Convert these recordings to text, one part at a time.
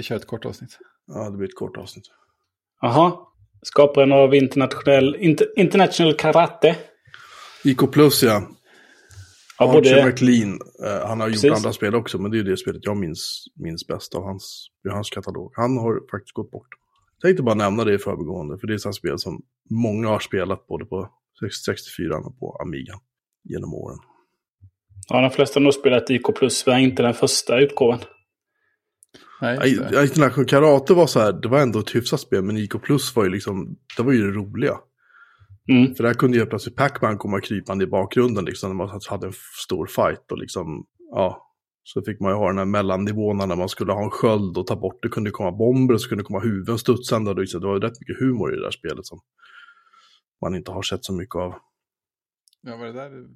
Vi kör ett kort avsnitt. Ja, det blir ett kort avsnitt. Jaha. Skaparen av internationell, inter, international karate. IK Plus ja. Ja, både, McLean. eh, han har gjort Precis. andra spel också, men det är det spelet jag minns, minns bäst av hans, hans katalog. Han har faktiskt gått bort. Jag tänkte bara nämna det i förbigående, för det är ett sånt spel som många har spelat både på 64 och på Amiga genom åren. ja, de flesta har nog spelat IK Plus, var inte den första utgåvan. Nej. International Karate var så här, det var ändå ett hyfsat spel, men IK Plus var ju liksom, det var ju det roliga. Mm. För där kunde ju plötsligt Pac-Man komma krypande i bakgrunden liksom, när man hade en stor fight och liksom, ja. Så fick man ju ha den här mellannivån när man skulle ha en sköld och ta bort, det kunde komma bomber och så kunde komma huvuden studsande. det var ju rätt mycket humor i det där spelet som man inte har sett så mycket av. Ja, var det där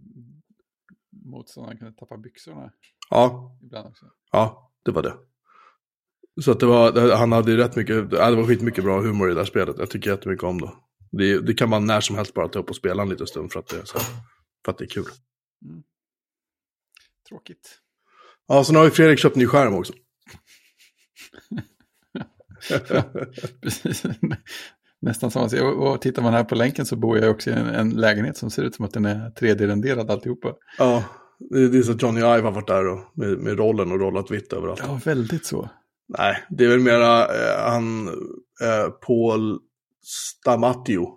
motståndaren kunde tappa byxorna Ja, ibland också? ja, det var det. Så att det var, han hade ju rätt mycket, ja, det var skitmycket bra humor i det där spelet. Jag tycker jättemycket om det. Det, det kan man när som helst bara ta upp och spela en liten stund för att det är, så, för att det är kul. Tråkigt. Ja, sen har ju Fredrik köpt ny skärm också. Precis. Nästan samma sak. Och, och tittar man här på länken så bor jag också i en, en lägenhet som ser ut som att den är 3D-renderad alltihopa. Ja, det det är så att Johnny Ive har varit där och, med, med rollen och rollat vitt överallt. Ja, väldigt så. Nej, det är väl mera eh, han, eh, Paul Stamatio.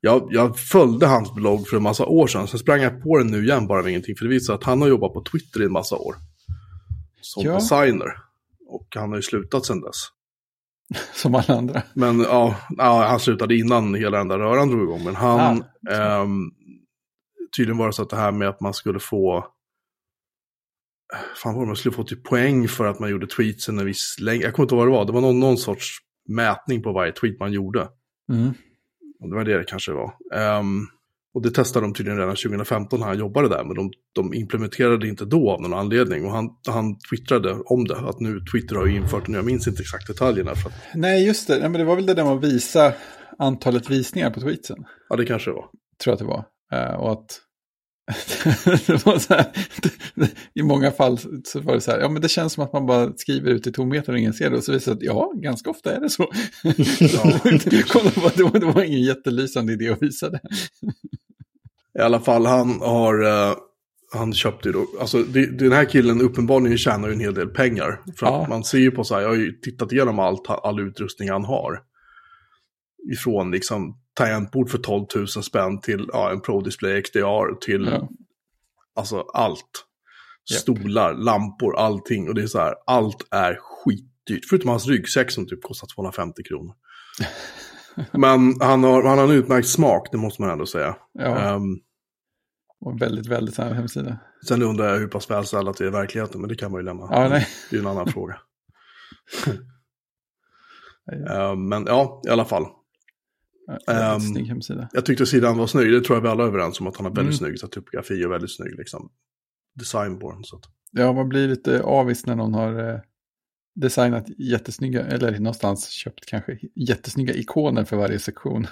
Jag, jag följde hans blogg för en massa år sedan, sen sprang jag på den nu igen bara av ingenting. För det visar att han har jobbat på Twitter i en massa år. Som Ja. designer. Och han har ju slutat sedan dess. Som alla andra. Men ja, ja, han slutade innan hela den där röran drog igång. Men han, Ah, ehm, tydligen var det så att det här med att man skulle få, fan var det, man skulle få typ poäng för att man gjorde tweetsen en viss längd. Jag kommer inte ihåg vad det var, det var någon, någon sorts mätning på varje tweet man gjorde. Mm. Och det var det det kanske var. Ehm, och det testade de tydligen redan 2015 när han jobbade där, men de, de implementerade det inte då av någon anledning. Och han, han twittrade om det, att nu Twitter har ju infört, nu jag minns inte exakt detaljerna, för att, Nej, just det. Nej, men det var väl det där med att visa antalet visningar på tweetsen. ja det kanske det var. Tror jag att det var. Eh, och att det här, i många fall så var det så här, ja men det känns som att man bara skriver ut i tomheten och ingen ser det. Och så visar det att ja, ganska ofta är det så. Kolla på, det, var, det var ingen jättelysande idé att visa det. I alla fall, han har... eh, han köpte ju då... Alltså, den här killen uppenbarligen tjänar ju en hel del pengar. För Ja. man ser ju på så här, jag har ju tittat igenom allt, all utrustning han har. Ifrån liksom tangentbord för 12 000 spänn till ja, en Pro Display XDR till Ja. alltså allt. Japp. Stolar, lampor, allting. Och det är så här, allt är skitdyrt. Förutom hans ryggsäck som typ kostar 250 kronor. Men han har, han har en utmärkt smak, det måste man ändå säga. Ja, Ehm, och väldigt, väldigt här hemsida. Sen undrar jag hur pass välställt det är i verkligheten, men det kan man ju lämna. Ja, nej. Det är en annan fråga. Eh, men ja, i alla fall. Väldigt Ehm, snygg hemsida. Jag tyckte sidan var snygg, det tror jag vi alla är överens om, att han har väldigt Mm. snygg typografi och väldigt snygg liksom, design på den. Så att, Ja, man blir lite avis när någon har eh, designat jättesnygga, eller någonstans köpt kanske jättesnygga ikoner för varje sektion.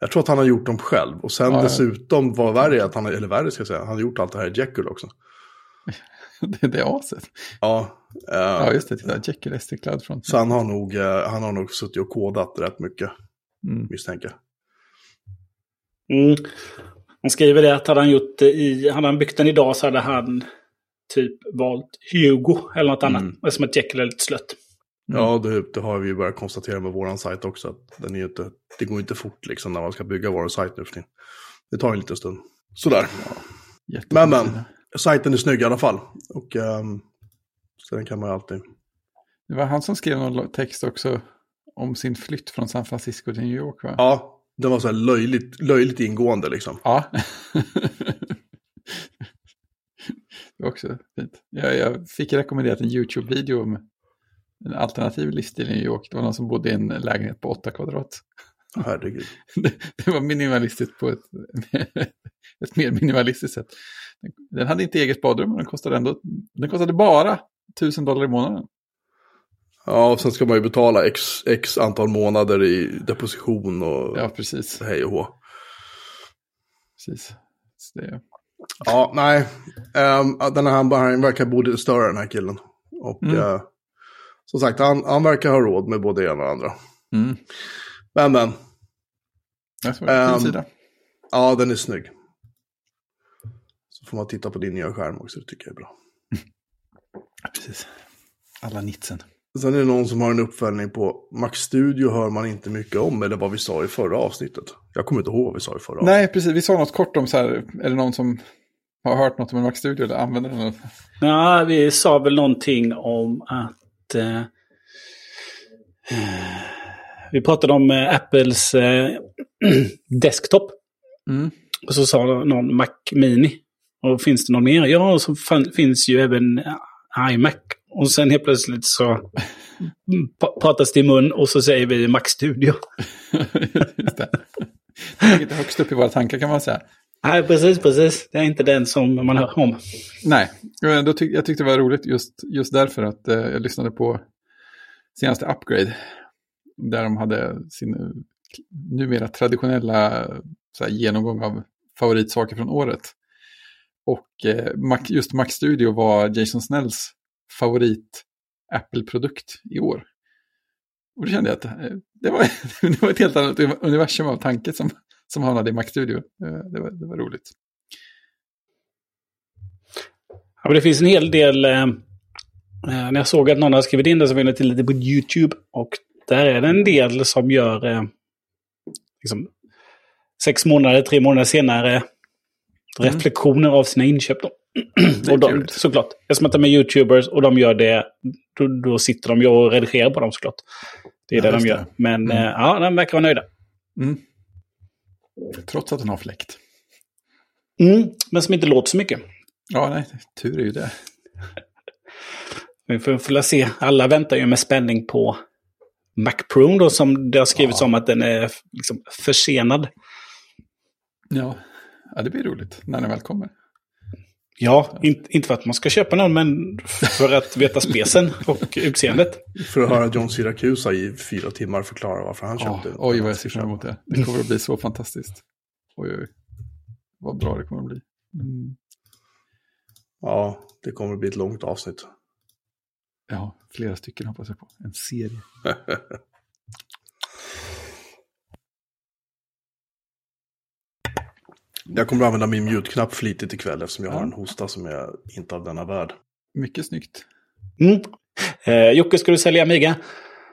jag tror att han har gjort dem själv. Och sen Ja, dessutom, vad värre är att han, har- eller värre ska jag säga, han har gjort allt det här i Jekyll också. det, det är aset. Ja, eh, Ja, just det. Titta, Jekyll SD Cloudfront. så han har, nog, eh, han har nog suttit och kodat rätt mycket, Mm. misstänker Mm. Han skriver det att hade han, gjort det i, hade han byggt den idag så hade han typ valt Hugo eller något annat. Mm. Eftersom att Jekyll är lite slött. Ja, det, det har vi ju börjat konstatera med våran sajt också. Att den är inte, det går inte fort liksom när man ska bygga vår sajt nu för tiden. Det tar en liten stund. Sådär. Jättefin Men men, sajten är snygg i alla fall. Och ehm, så den kan man ju alltid... Det var han som skrev någon text också om sin flytt från San Francisco till New York, va? Ja, den var så här löjligt, löjligt ingående liksom. Ja. det var också fint. Jag, jag fick rekommenderat en YouTube-video om en alternativ livsstil i New York. Det var någon som bodde i en lägenhet på åtta kvadrat. Herregud. Det, det var minimalistiskt på ett, ett mer minimalistiskt sätt. Den hade inte eget badrum, men den kostade ändå, den kostade bara tusen dollar i månaden. Ja, och sen ska man ju betala x, x antal månader i deposition och Ja, precis. hej och hå. precis. Det, Ja, nej. Um, den här, han, han verkar lite större den här killen. Och Mm. eh, som sagt, han, han verkar ha råd med både det ena och det andra. Mm. Men, men. Det var en Ehm, sida. Ja, den är snygg. Så får man titta på din nya skärm också, det tycker jag är bra. Precis. Alla nitsen. Sen är det någon som har en uppföljning på Mac Studio hör man inte mycket om, eller vad vi sa i förra avsnittet. Jag kommer inte ihåg vad vi sa i förra avsnittet. Nej, precis. Vi sa något kort om så här, är det någon som har hört något om en Mac Studio eller använder den? Ja, vi sa väl någonting om att... Eh, vi pratade om eh, Apples eh, desktop. Mm. Och så sa någon Mac Mini. Och finns det någon mer? Ja, och så finns ju även eh, iMac. Och sen helt plötsligt så pratas det i mun och så säger vi Mac Studio. Just det. Det är lite högst upp i våra tankar kan man säga. Nej, precis, precis. Det är inte den som man hör om. Nej, men då tyck, jag tyckte det var roligt just, just därför att eh, jag lyssnade på senaste Upgrade. Där de hade sin eh, numera traditionella här, genomgång av favoritsaker från året. Och eh, just Mac Studio var Jason Snells favorit Apple-produkt i år. Och då kände jag att eh, det var, det var ett helt annat universum av tanke som, som hamnade i Mac Studio. Eh, det, var, det var roligt. Ja, men det finns en hel del... Eh, eh, när jag såg att någon har skrivit in det så var jag till lite på YouTube. Och där är det en del som gör... Eh, liksom, sex månader, tre månader senare reflektioner av sina inköp. Då. och de, såklart. Eftersom att de är YouTubers och de gör det, då, då sitter de ju och redigerar på dem såklart. Det är Ja, det de gör. det. Men Mm. eh, ja, de verkar vara nöjda. Mm. Trots att den har fläkt. Mm, men som inte låter så mycket. Ja, nej, tur är ju det. Vi får, får se. Alla väntar ju med spänning på Mac Pro då, som det har skrivits Ja. om att den är liksom försenad. Ja. ja, det blir roligt när den väl kommer. Ja, in, inte för att man ska köpa någon, men för att veta specen och utseendet. För att höra John Siracusa i fyra timmar förklara varför han köpte oj, vad jag ser fram emot det. Det kommer att bli så fantastiskt. Oj, oj. Vad bra det kommer att bli. Mm. Ja, det kommer att bli ett långt avsnitt. Ja, flera stycken hoppas jag på. En serie. Jag kommer att använda min mute-knapp flitigt ikväll eftersom jag har en hosta som är inte av denna värld. Mycket snyggt. Mm. Eh, Jocke, ska du sälja Amiga?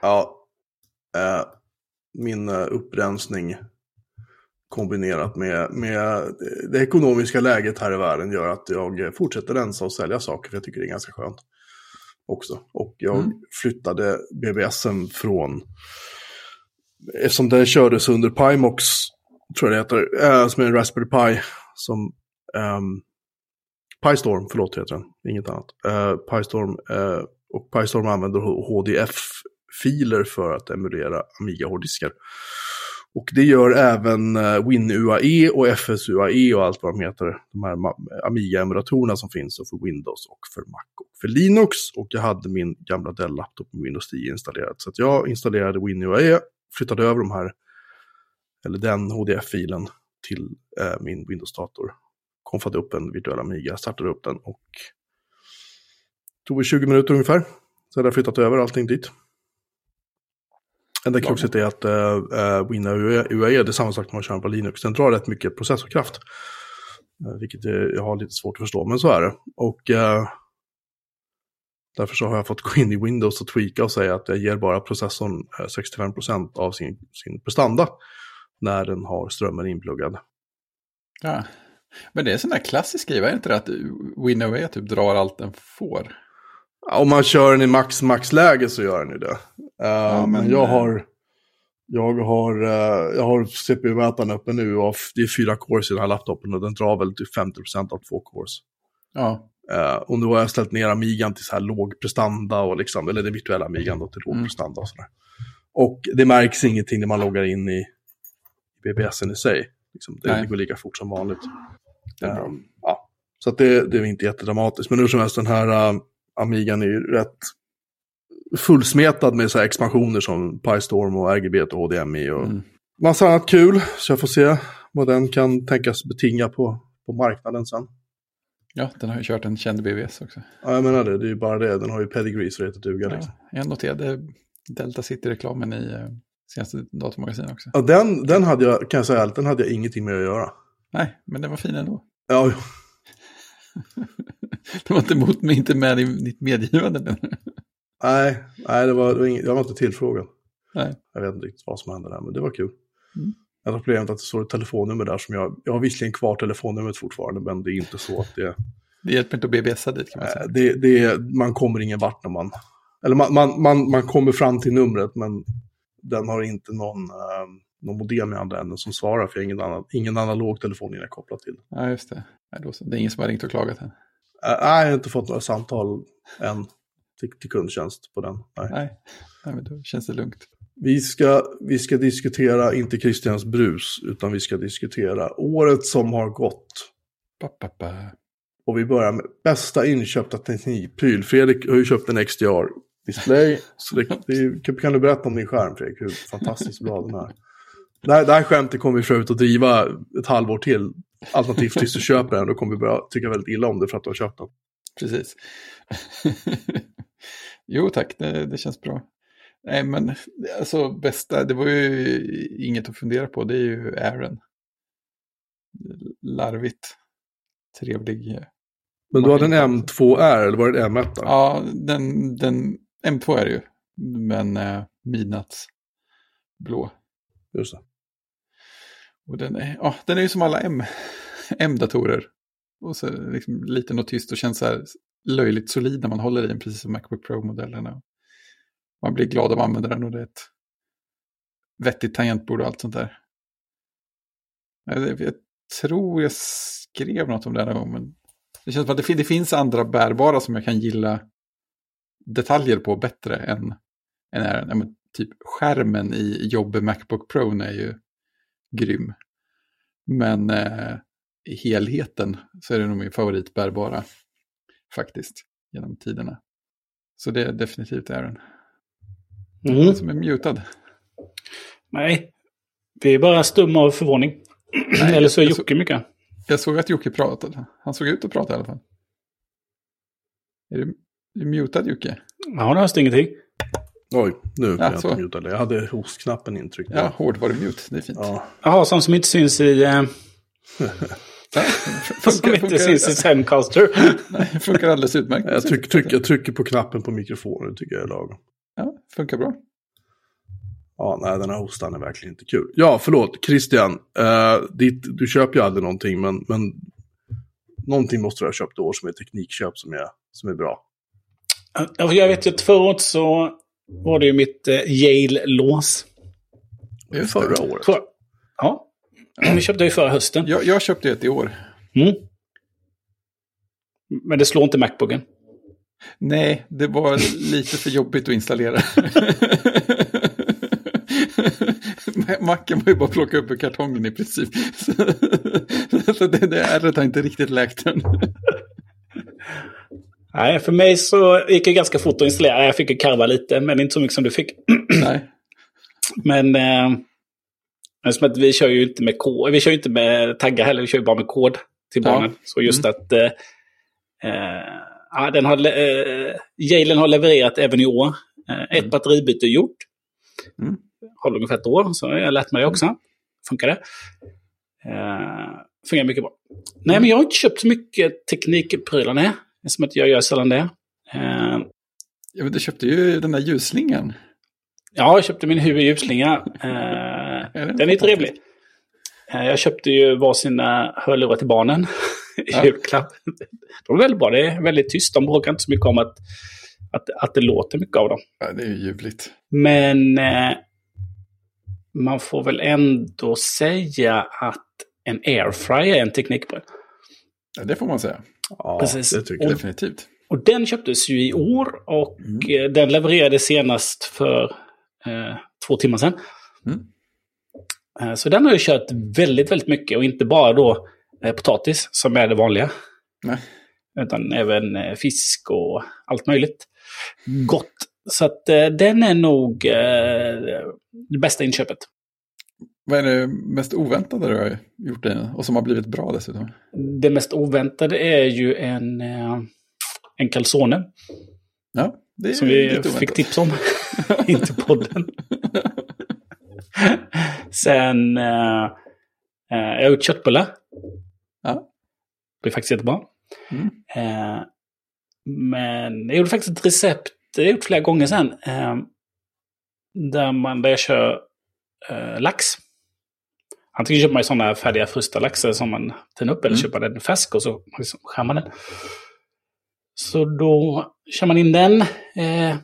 Ja, eh, min eh, upprensning kombinerat med, med det ekonomiska läget här i världen gör att jag eh, fortsätter rensa och sälja saker för jag tycker det är ganska skönt också. Och jag Mm. flyttade BBSen från, eftersom det kördes under Pimax, tror jag det heter, eh, som är en Raspberry Pi, som ehm, PyStorm, förlåt heter den, inget annat. Eh, PyStorm, eh, och PyStorm använder HDF-filer för att emulera Amiga-hårddiskar. Och det gör även eh, WinUAE och FSUAE och allt vad de heter. De här Amiga-emulatorerna som finns och för Windows och för Mac och för Linux. Och jag hade min gamla Dell-laptop med Windows 10 installerad. Så att jag installerade WinUAE, flyttade över de här, eller den HDF-filen till eh, min Windows-dator. Konfade upp en virtuell Amiga, startade upp den och tog väl 20 minuter ungefär. Så hade jag flyttat över allting dit. Enda kruxet är att uh, uh, WinUAE UAE, det är samma sak som man kör på Linux. Den drar rätt mycket processorkraft. Eh, vilket eh, jag har lite svårt att förstå, men så är det. Och eh, därför så har jag fått gå in i Windows och tweaka och säga att jag ger bara processorn eh, 65% av sin, sin prestanda när den har strömmen inpluggad. Ja. Men det är en sån där klassisk grej, är inte det att WinAway typ drar allt den får? Om man kör den i max max-läge så gör den ju det. Eh, men, men, jag eh, har, jag har, eh, jag har CPU-mätaren uppe nu och det är fyra cores i den här laptopen och den drar väl till 50% av två cores. Ja, Uh, och nu har jag ställt ner Amigan till så här låg prestanda, och liksom, eller det virtuella Amigan då till låg Mm. prestanda och sådär. Och det märks ingenting när man loggar in i BBSen i sig. Liksom, det, Nej. går lika fort som vanligt. Ehm, ja. Så det, det är inte jättedramatiskt. Men hur som helst, den här uh, Amigan är ju rätt fullsmetad med så här expansioner som PyStorm och RGB och HDMI och Mm. massa annat kul. Så jag får se vad den kan tänkas betinga på, på marknaden sen. Ja, den har ju kört en känd BBS också. Ja, jag menar det. Det är ju bara det. Den har ju pedigree så det heter duga. Liksom. Ja, jag noterade Delta City-reklamen i eh, senaste datormagasin också. Ja, den, den hade jag, kan jag säga den hade jag ingenting med att göra. Nej, men den var fin ändå. Ja, det var inte mot mig, inte med i ditt medgivande. Nej, nej det var, det var inget, jag var inte tillfrågad. Nej. Jag vet inte riktigt vad som hände där, men det var kul. Mm. Jag har problemet att det står ett telefonnummer där som jag, jag har visserligen kvar telefonnumret fortfarande, men det är inte så att det, Det hjälper inte att BBSa dit kan man säga. eh, det, det man kommer ingen vart när man, eller man, man, man, man kommer fram till numret, men den har inte någon, eh, någon modem i andra änden som svarar, för jag har ingen, annan, ingen analog telefon jag kopplat till. Ja, just det. Det är ingen som har ringt och klagat än. Nej, jag har inte fått några samtal än till, till kundtjänst på den. Nej. Nej, Nej men då känns det lugnt. Vi ska, vi ska diskutera inte Christians brus, utan vi ska diskutera året som har gått. Pa, pa, pa. Och vi börjar med bästa inköpta teknikpryl. Fredrik har ju köpt en XDR-display. Så det, det, kan, du berätta om din skärm Fredrik, hur fantastiskt bra den är? Det här, det här skämtet kommer vi för övrigt att driva ett halvår till. Alternativt tills du köper den, då kommer vi börja tycka väldigt illa om det för att du har köpt den. Precis. jo tack, det, det känns bra. Nej men alltså bästa, det var ju inget att fundera på, det är ju Aaron. Larvigt. Trevlig. Men du hade en M2R, eller var det en M1? då? Ja, den, den M2 är det ju. Men eh, midnattsblå. Just det. Och den är, ja, den är ju som alla M, M-datorer. Och så liksom liten och tyst och känns så här löjligt solid när man håller i den, precis som Macbook Pro-modellerna. Man blir glad av att använda den och det är ett vettigt tangentbord och allt sånt där. Jag, jag tror jag skrev något om det här någon gång, men det känns som att det finns andra bärbara som jag kan gilla detaljer på bättre än, än är, ja, typ skärmen i jobb Macbook Pro är ju grym. Men eh, i helheten så är det nog min favorit bärbara faktiskt genom tiderna. Så det är definitivt Aaron. Mm. Som är mutad. Nej, vi är bara stumma av förvåning. Eller så är jag så- Jocke mycket. Jag såg att Jocke pratade. Han såg ut att prata i alla fall. Är du, är mutad Jocke? Ja, det hörs ingenting. Oj, nu är Ja, jag så. inte mutad. Jag hade hostknappen intryckt. Ja, hård var det mute. Det är fint. ja. Jaha, sånt som inte syns i... Eh, Ja, som inte funkar, syns i Zencaster. nej, funkar alldeles utmärkt. Jag, tryck, tryck, jag trycker på knappen på mikrofonen, det tycker jag är lagom. Ja, funkar bra. Ja, nej, den här hostan är verkligen inte kul. Ja, förlåt, Christian. Eh, ditt, du köper ju aldrig någonting, men, men någonting måste du ha köpt i år som är teknikköp som är, som är bra. Ja, Jag vet ju att förra året så var det ju mitt eh, Yale-lås. Just Förra det. året. Jag. Ja. Det köpte ju förra hösten. Jag, jag köpte ett i år. Mm. Men det slår inte Macbooken. Nej, det var lite för jobbigt att installera. Macken var ju bara att plocka upp ur kartongen i princip. Så, så det, det ärret har inte riktigt läkt än. Nej, för mig så gick det ganska fort att installera. Jag fick ju karva lite, men inte så mycket som du fick. Nej, Men eh, eftersom att vi kör ju inte med kod, vi kör inte med taggar heller, vi kör ju bara med kod till Ja. barnen. Så just att eh, eh, ja, den har, eh, Yalen har levererat även i år. Eh, ett batteribyte gjort. Mm. Håller ungefär ett år, så jag har lärt mig det också. Funkar det? Eh, fungerar mycket bra. Nej, men jag har inte köpt så mycket teknikprylar. Som att jag gör sällan det. Eh, Ja, men du köpte ju den där ljusslingan. Ja, jag köpte min Huey ljusslinga. Eh, den är trevlig. Eh, jag köpte ju varsina hörlurar till barnen i Ja. julklapp. De är väldigt bra. Det är väldigt tyst. De bråkar inte så mycket om att, att, att det låter mycket av dem. Ja, det är ju ljuvligt. Men eh, man får väl ändå säga att en airfryer är en teknikpryl. Ja, det får man säga. Ja, Precis. det tycker jag. Definitivt. Och den köptes ju i år och Mm. eh, den levererades senast för eh, två timmar sedan. Mm. Eh, så den har jag kört väldigt, väldigt mycket och inte bara då eh, potatis som är det vanliga. Nej. Utan även eh, fisk och allt möjligt. Gott. Så att eh, den är nog eh, det bästa inköpet. Vad är det mest oväntade du har gjort det och som har blivit bra dessutom? Det mest oväntade är ju en, eh, en calzone. Ja, det är Som vi fick tips om. Inte podden. Sen... Eh, eh, jag har gjort köttbullar. Ja. Det blir faktiskt jättebra. Mm. Eh, men jag gjorde faktiskt ett recept, det har jag gjort flera gånger sen. Eh, där, man, där jag kör eh, lax. Antingen köper man ju sådana färdiga frysta laxar som man tinar upp, eller Mm. köper den färsk och så liksom skär man den. Så då kör man in den eh,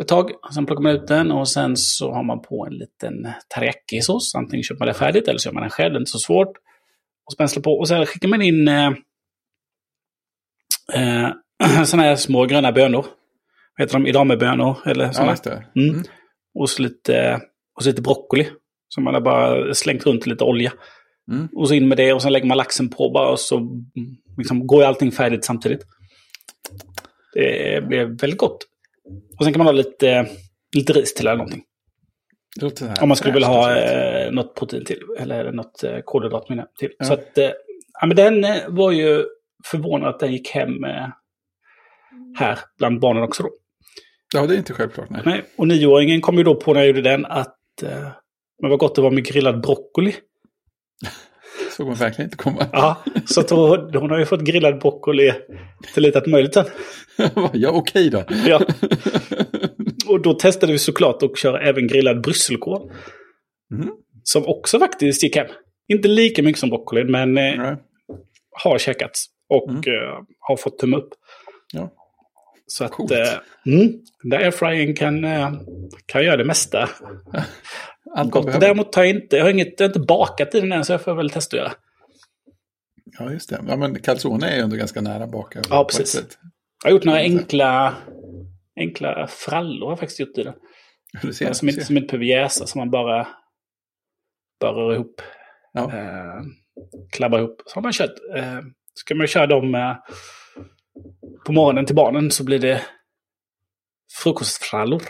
ett tag, sen plockar man ut den och sen så har man på en liten teriyaki-sås. Antingen köper man det färdigt eller så gör man den själv, det är inte så svårt. Och spänslar på och sen skickar man in eh, eh, sådana här små gröna bönor. Vad heter de? Idamebönor eller Ja, sådana. just det. Mm. Och, så lite, och så lite broccoli. Som man har bara slängt runt lite olja. Mm. Och så in med det och sen lägger man laxen på bara och så mm, liksom, går ju allting färdigt samtidigt. Det blev väldigt gott. Och sen kan man ha lite, lite ris till eller någonting. Så Om man skulle vilja ha så. eh, något protein till. Eller något eh, kolhydrat menar till. Ja. Så att, eh, ja, men den eh, var ju förvånad att den gick hem eh, här bland barnen också då. Ja, det är inte självklart. Nej. Nej, och nioåringen kom ju då på när jag gjorde den att eh, men vad gott det var med grillad broccoli. såg man verkligen inte komma. Ja, så att hon, hon har ju fått grillad broccoli till lite allt möjligt ja, okej då. Ja. Och då testade vi såklart att köra även grillad brysselkål. Mm. Som också faktiskt gick hem. Inte lika mycket som broccoli, men eh, har käkats. Och Mm. eh, har fått tumme upp. Ja. Så att Coolt. eh, mm, där airfryern kan, eh, kan göra det mesta. Gott. Däremot har jag inte, jag har inget, jag har inte bakat i den än så jag får väl testa att göra. Ja, just det. Ja, men calzone är ju ändå ganska nära baka. Ja, precis. Jag har gjort några enkla, enkla frallor har jag faktiskt gjort i den. Du ser, som, du inte, som inte behöver jäsa, som man bara, bara rör ihop. Ja. Eh, klabbar ihop. Så har man kört. Eh, ska man köra dem eh, på morgonen till barnen så blir det frukostfrallor.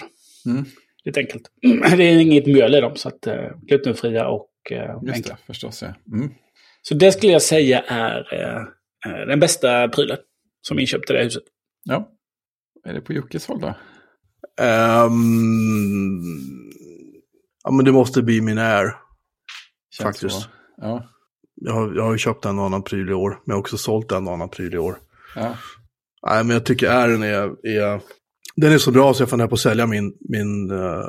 Mm. Lite enkelt. Det är inget mjöl i dem, så att eh, glutenfria och eh, Just enkla. det, förstås. Ja. Mm. Så det skulle jag säga är eh, eh, den bästa prylen som inköpt i det huset. ja. Är det på Jockes håll då? Ehm, ja, men det måste bli min Air. Känns Faktiskt. Så. Ja. Jag har, jag har ju köpt en annan pryl i år, men jag har också sålt en annan pryl i år. ja. Nej, men jag tycker Airen är, är... Den är så bra så jag funderar på att sälja min, min uh,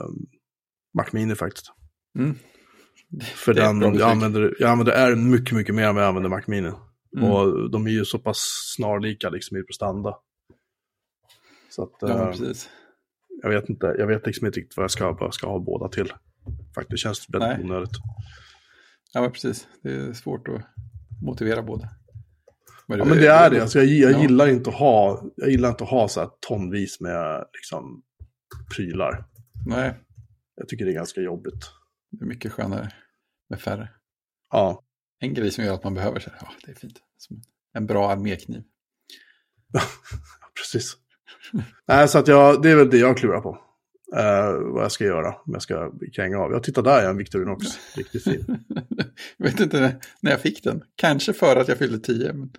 Mac Mini faktiskt. Mm. För Det den, jag använder, jag använder Airen mycket, mycket mer än vad jag använder Mac Mini. Mm. Och de är ju så pass snarlika liksom i prestanda. Så att, Ja, eh, precis. jag vet inte, jag vet liksom inte riktigt vad jag ska, vad jag ska ha båda till. Faktiskt känns det väldigt Nej. onödigt. Ja, precis. Det är svårt att motivera båda. Ja, men det är det. Alltså, jag, jag, Ja. gillar inte att ha, jag gillar inte att ha så här tonvis med liksom, prylar. Nej, Jag tycker det är ganska jobbigt. det är mycket skönare med färre. Ja, En grej som gör att man behöver så här, ja, det är fint. Som en bra armékniv. precis. Nej, så att jag, det är väl det jag klurar på. Eh, vad jag ska göra, om jag ska kränga av. Jag tittar där, en Victorinox. Riktigt fin. jag vet inte när, jag fick den. Kanske för att jag fyllde 10. Men...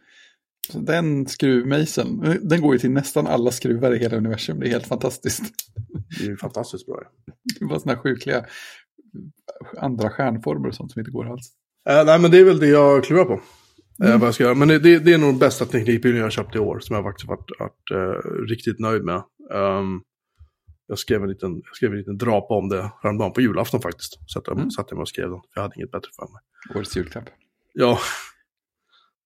Så den skruvmejseln, den går ju till nästan alla skruvar i hela universum. Det är helt fantastiskt. Det är ju fantastiskt bra. Det var sådana sjukliga andra stjärnformer och sånt som inte går alls. Eh, nej, men det är väl det jag klurar på. eh, Mm. vad jag ska göra. Men det, det, det är nog bästa teknikbilen jag har köpt i år, som jag faktiskt varit, varit eh, riktigt nöjd med. Ehm, jag skrev en liten, jag skrev en liten drapa om det häromdagen på julafton faktiskt. Så att jag Mm. satt jag mig och skrev den, jag hade inget bättre för mig. Årets julklapp. Ja,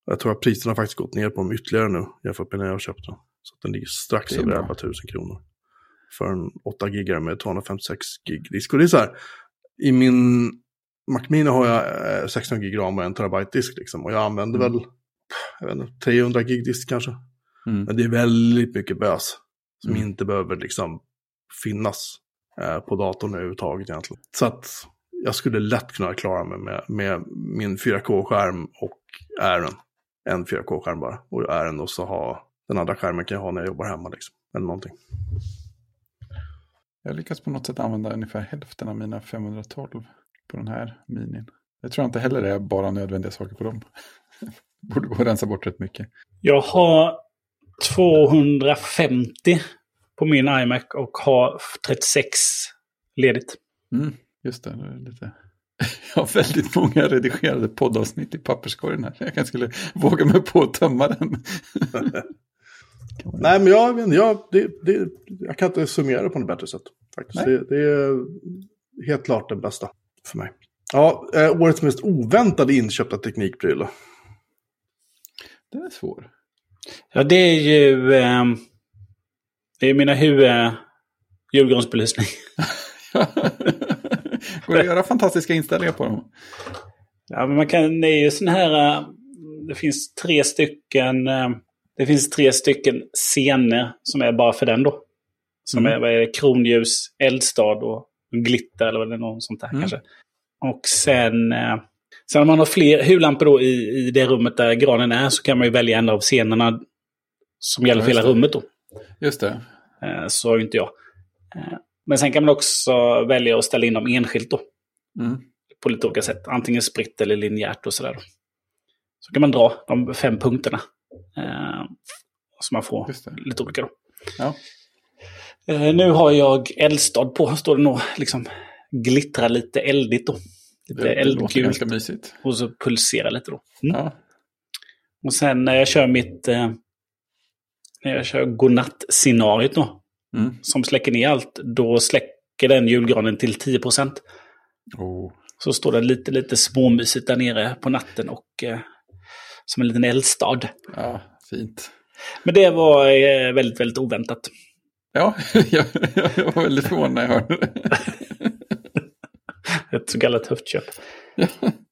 jag tror att priserna har faktiskt gått ner på dem ytterligare nu jämfört med när jag köpte den. Så att den ligger strax över bra. 11 000 kronor. För en 8 gigare med 256 gig disk. Och det är så här, i min Mac Mini har jag eh, 16 gig ram och en terabyte disk liksom. Och jag använder Mm. väl, jag vet inte, 300 gig disk kanske. Mm. Men det är väldigt mycket bös. Som Mm. inte behöver liksom finnas eh, på datorn överhuvudtaget egentligen. Så att jag skulle lätt kunna klara mig med, med min 4K-skärm och Airen. En 4K-skärm bara. Och Airen och så ha den andra skärmen kan jag ha när jag jobbar hemma liksom. Eller någonting. Jag lyckas på något sätt använda ungefär hälften av mina 512 på den här minin. Jag tror inte heller det är bara nödvändiga saker på dem. Borde gå att rensa bort rätt mycket. Jag har 250 på min iMac och har 36 ledigt. Mm, just det, det är lite... Jag har väldigt många redigerade poddavsnitt i papperskorgen här. Jag kanske skulle våga mig på att tömma den. Nej, men jag, jag, det, det, jag kan inte summera det på något bättre sätt. Faktiskt. Det, det, är helt klart den bästa för mig. Ja, eh, årets mest oväntade inköpta teknikpryl. Den är svår. Ja, det är ju... Eh, det är mina huvud... Julgransbelysning. Går det att göra fantastiska inställningar på dem? Ja, men man kan... Det är ju sån här... eh, Det finns tre stycken... eh, Det finns tre stycken scener som är bara för den då. Som Mm. är, vad är det, kronljus, eldstad och glitter eller vad det är, något sånt där Mm. kanske. Och sen... eh, Sen om man har fler huvudlampor då i, i det rummet där granen är så kan man ju välja en av scenerna som gäller för hela rummet då. Just det. Eh, Så har ju inte jag. Eh, Men sen kan man också välja att ställa in dem enskilt då. Mm. På lite olika sätt. Antingen spritt eller linjärt och sådär. Så kan man dra de fem punkterna. Eh, Så man får lite olika då. Ja. Nu har jag eldstad på. Står det nog liksom glittrar lite eldigt då. Lite Det, eldgult. ganska mysigt. Och så pulserar lite då. Mm. Ja. Och sen när jag kör mitt... När jag kör godnatt-scenariot då. Mm. Som släcker ner allt. Då släcker den julgranen till 10 Oh. Så står den lite, lite småmysigt där nere på natten och eh, som en liten eldstad. Ja, fint. Men det var eh, väldigt, väldigt oväntat. Ja, jag, jag var väldigt förvånad när jag hörde det. Ett så kallat höftköp.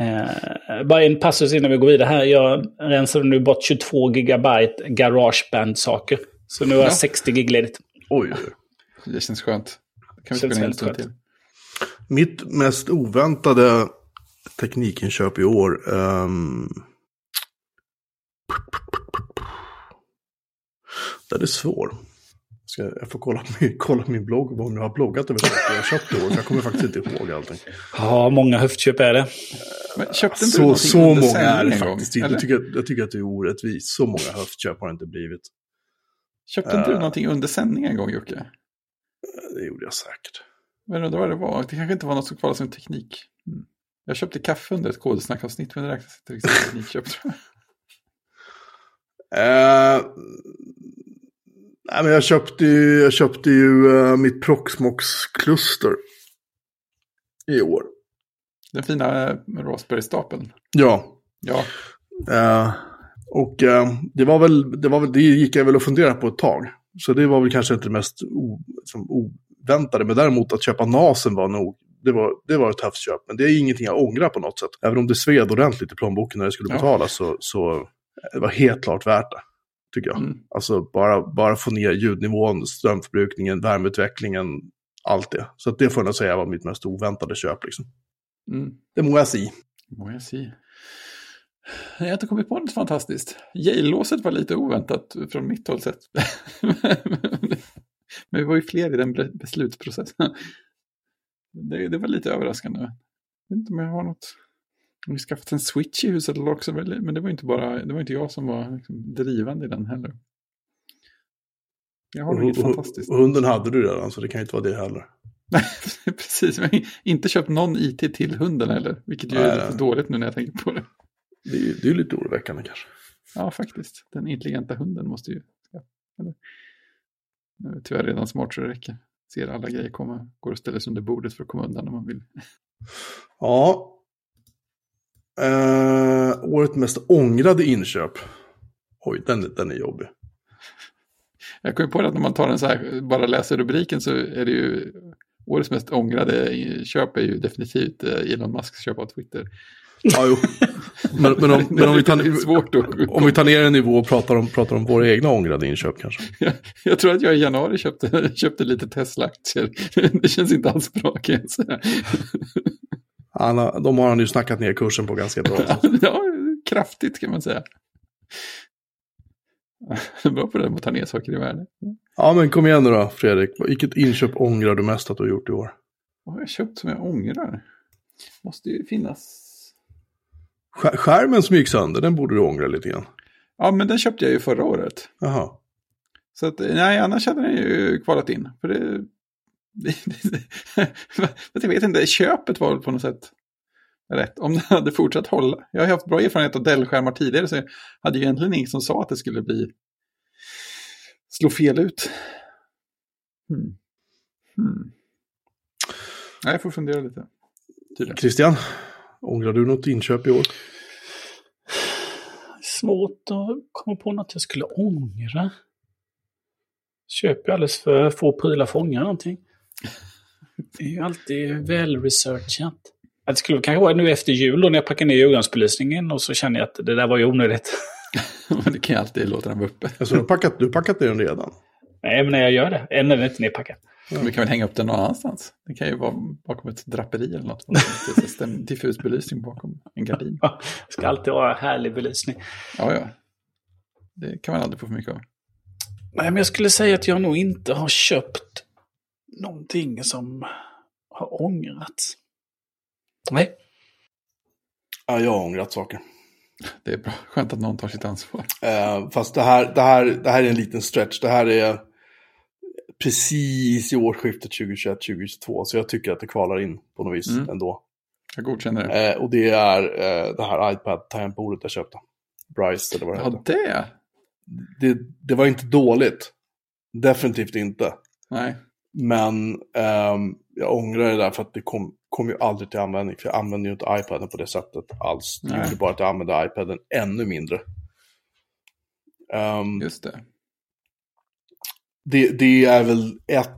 Eh, bara en passus innan vi går vidare här. Jag rensade nu bort 22 gigabyte Garageband-saker. Så nu har jag Ja. 60 gig ledigt. Oj. Det känns skönt. Det kan vi Känns spela in skönt. till. Mitt mest oväntade teknikinköp i år. ehm, Den är svår. Ska jag, får kolla, min, kolla min blogg om jag har bloggat över saker jag köpt i år. Jag kommer faktiskt inte ihåg allting. Ja, många höftköp är det. Men köpte inte Så, så många är det gång, faktiskt eller? Jag tycker, jag tycker att det är orättvist. Så många höftköp har det inte blivit. Köpte inte du Eh. någonting under sändning en gång, Jocke? Det gjorde jag säkert. Men undrar vad det var. Det kanske inte var något som kvalade som teknik. Mm. Jag köpte kaffe under ett kodsnackavsnitt, men det räknas inte riktigt som teknikköp tror jag. Eh, nej, men jag köpte ju, jag köpte ju eh, mitt Proxmox-kluster i år. Den fina eh, Raspberry-stapeln. Ja, Ja, eh, och det var väl, det var väl, det gick jag väl och fundera på ett tag. Så det var väl kanske inte det mest o, som oväntade, men däremot att köpa NASen var nog, det var, det var ett höftköp. Men det är ingenting jag ångrar på något sätt. Även om det sved ordentligt i plånboken när det skulle Ja. betalas så, så det var helt klart värt det, tycker jag. Mm. Alltså bara, bara få ner ljudnivån, strömförbrukningen, värmeutvecklingen, allt det. Så att det får jag nog säga var mitt mest oväntade köp. Liksom. mm. Det må jag säga. må jag se. Jag har inte kommit på något fantastiskt. Yale-låset var lite oväntat från mitt håll sett. Men vi var ju fler i den be- beslutsprocessen. Det, det var lite överraskande. Jag vet inte om jag har något. Vi har skaffat en switch i huset också, men det var inte bara, det var inte jag som var liksom drivande i den heller. Jag har inget Och- och- fantastiskt. och Hunden hade du redan, så det kan ju inte vara det heller. Nej, precis. Jag har inte köpt någon IT till hunden heller, vilket ju är Nej, lite nej. dåligt nu när jag tänker på det. Det är det är lite oroväckande kanske. Ja, faktiskt. Den intelligenta hunden måste ju... Ja, eller, nu är tyvärr redan smart så det räcker. Ser alla grejer komma, går och ställer sig under bordet för att komma undan om man vill. Ja. Eh, året mest ångrade inköp. Oj, den, den är jobbig. Jag kom på det att när man tar en så här, bara läser rubriken så är det ju årets mest ångrade köp är ju definitivt eh, Elon Musks köp av Twitter. Ja, jo. Men, men, om, men om, vi tar, om vi tar ner en nivå och pratar om, pratar om våra egna ångrade inköp kanske. Jag, jag tror att jag i januari köpte, köpte lite Tesla-aktier. Det känns inte alls bra kan jag säga. Anna, de har han ju snackat ner kursen på ganska bra. Ja, kraftigt kan man säga. Bra på det med att ta ner saker i värde. Ja, men kom igen nu då, Fredrik. Vilket inköp ångrar du mest att du har gjort i år? Vad har jag köpt som jag ångrar? Måste ju finnas. Skär- Skärmen som gick sönder, den borde du ångra lite grann. Ja, men den köpte jag ju förra året. Jaha. Så att, nej, annars hade den ju kvalat in. För det, jag vet inte, köpet var på något sätt rätt. Om den hade fortsatt hålla. Jag har haft bra erfarenhet av Dell-skärmar tidigare så jag hade ju egentligen ingen som sa att det skulle bli slå fel ut. Hmm. Hmm. Nej, jag får fundera lite. Tydligen. Christian, ångrar du något inköp i år? Svårt att komma på något jag skulle ångra. Köper ju alldeles för få prylar för att ångra någonting. Det är ju alltid väl researchat. Det skulle kanske vara nu efter jul då när jag packar ner julgransbelysningen och så känner jag att det där var ju onödigt. Men det kan ju alltid låta den vara uppe. Alltså, du har packat, du har packat ner den redan? Nej, men när jag gör det. Än är den inte nedpackad. Vi kan väl hänga upp den någon annanstans. Det kan ju vara bakom ett draperi eller något. Det är stäm- diffus belysning bakom en gardin. Det ska alltid vara härlig belysning. Ja, ja. Det kan man aldrig få för mycket av. Nej, men jag skulle säga att jag nog inte har köpt någonting som har ångrats. Nej. Ja, jag har ångrat saker. Det är bra. Skönt att någon tar sitt ansvar. Eh, fast det här, det, här, det här är en liten stretch. Det här är precis i årsskiftet 2021-2022. Så jag tycker att det kvalar in på något vis Mm. ändå. Jag godkänner det. Eh, och det är eh, det här iPad-tangentbordet jag köpte. Bryce eller vad det Ja, heter. det. Det, det var inte dåligt. Definitivt inte. Nej. Men ehm, jag ångrar det där för att det kom, kom ju aldrig till användning. För jag använder ju inte iPaden på det sättet alls. Det gjorde bara att jag använde iPaden ännu mindre. Ehm, Just det. det, det är väl ett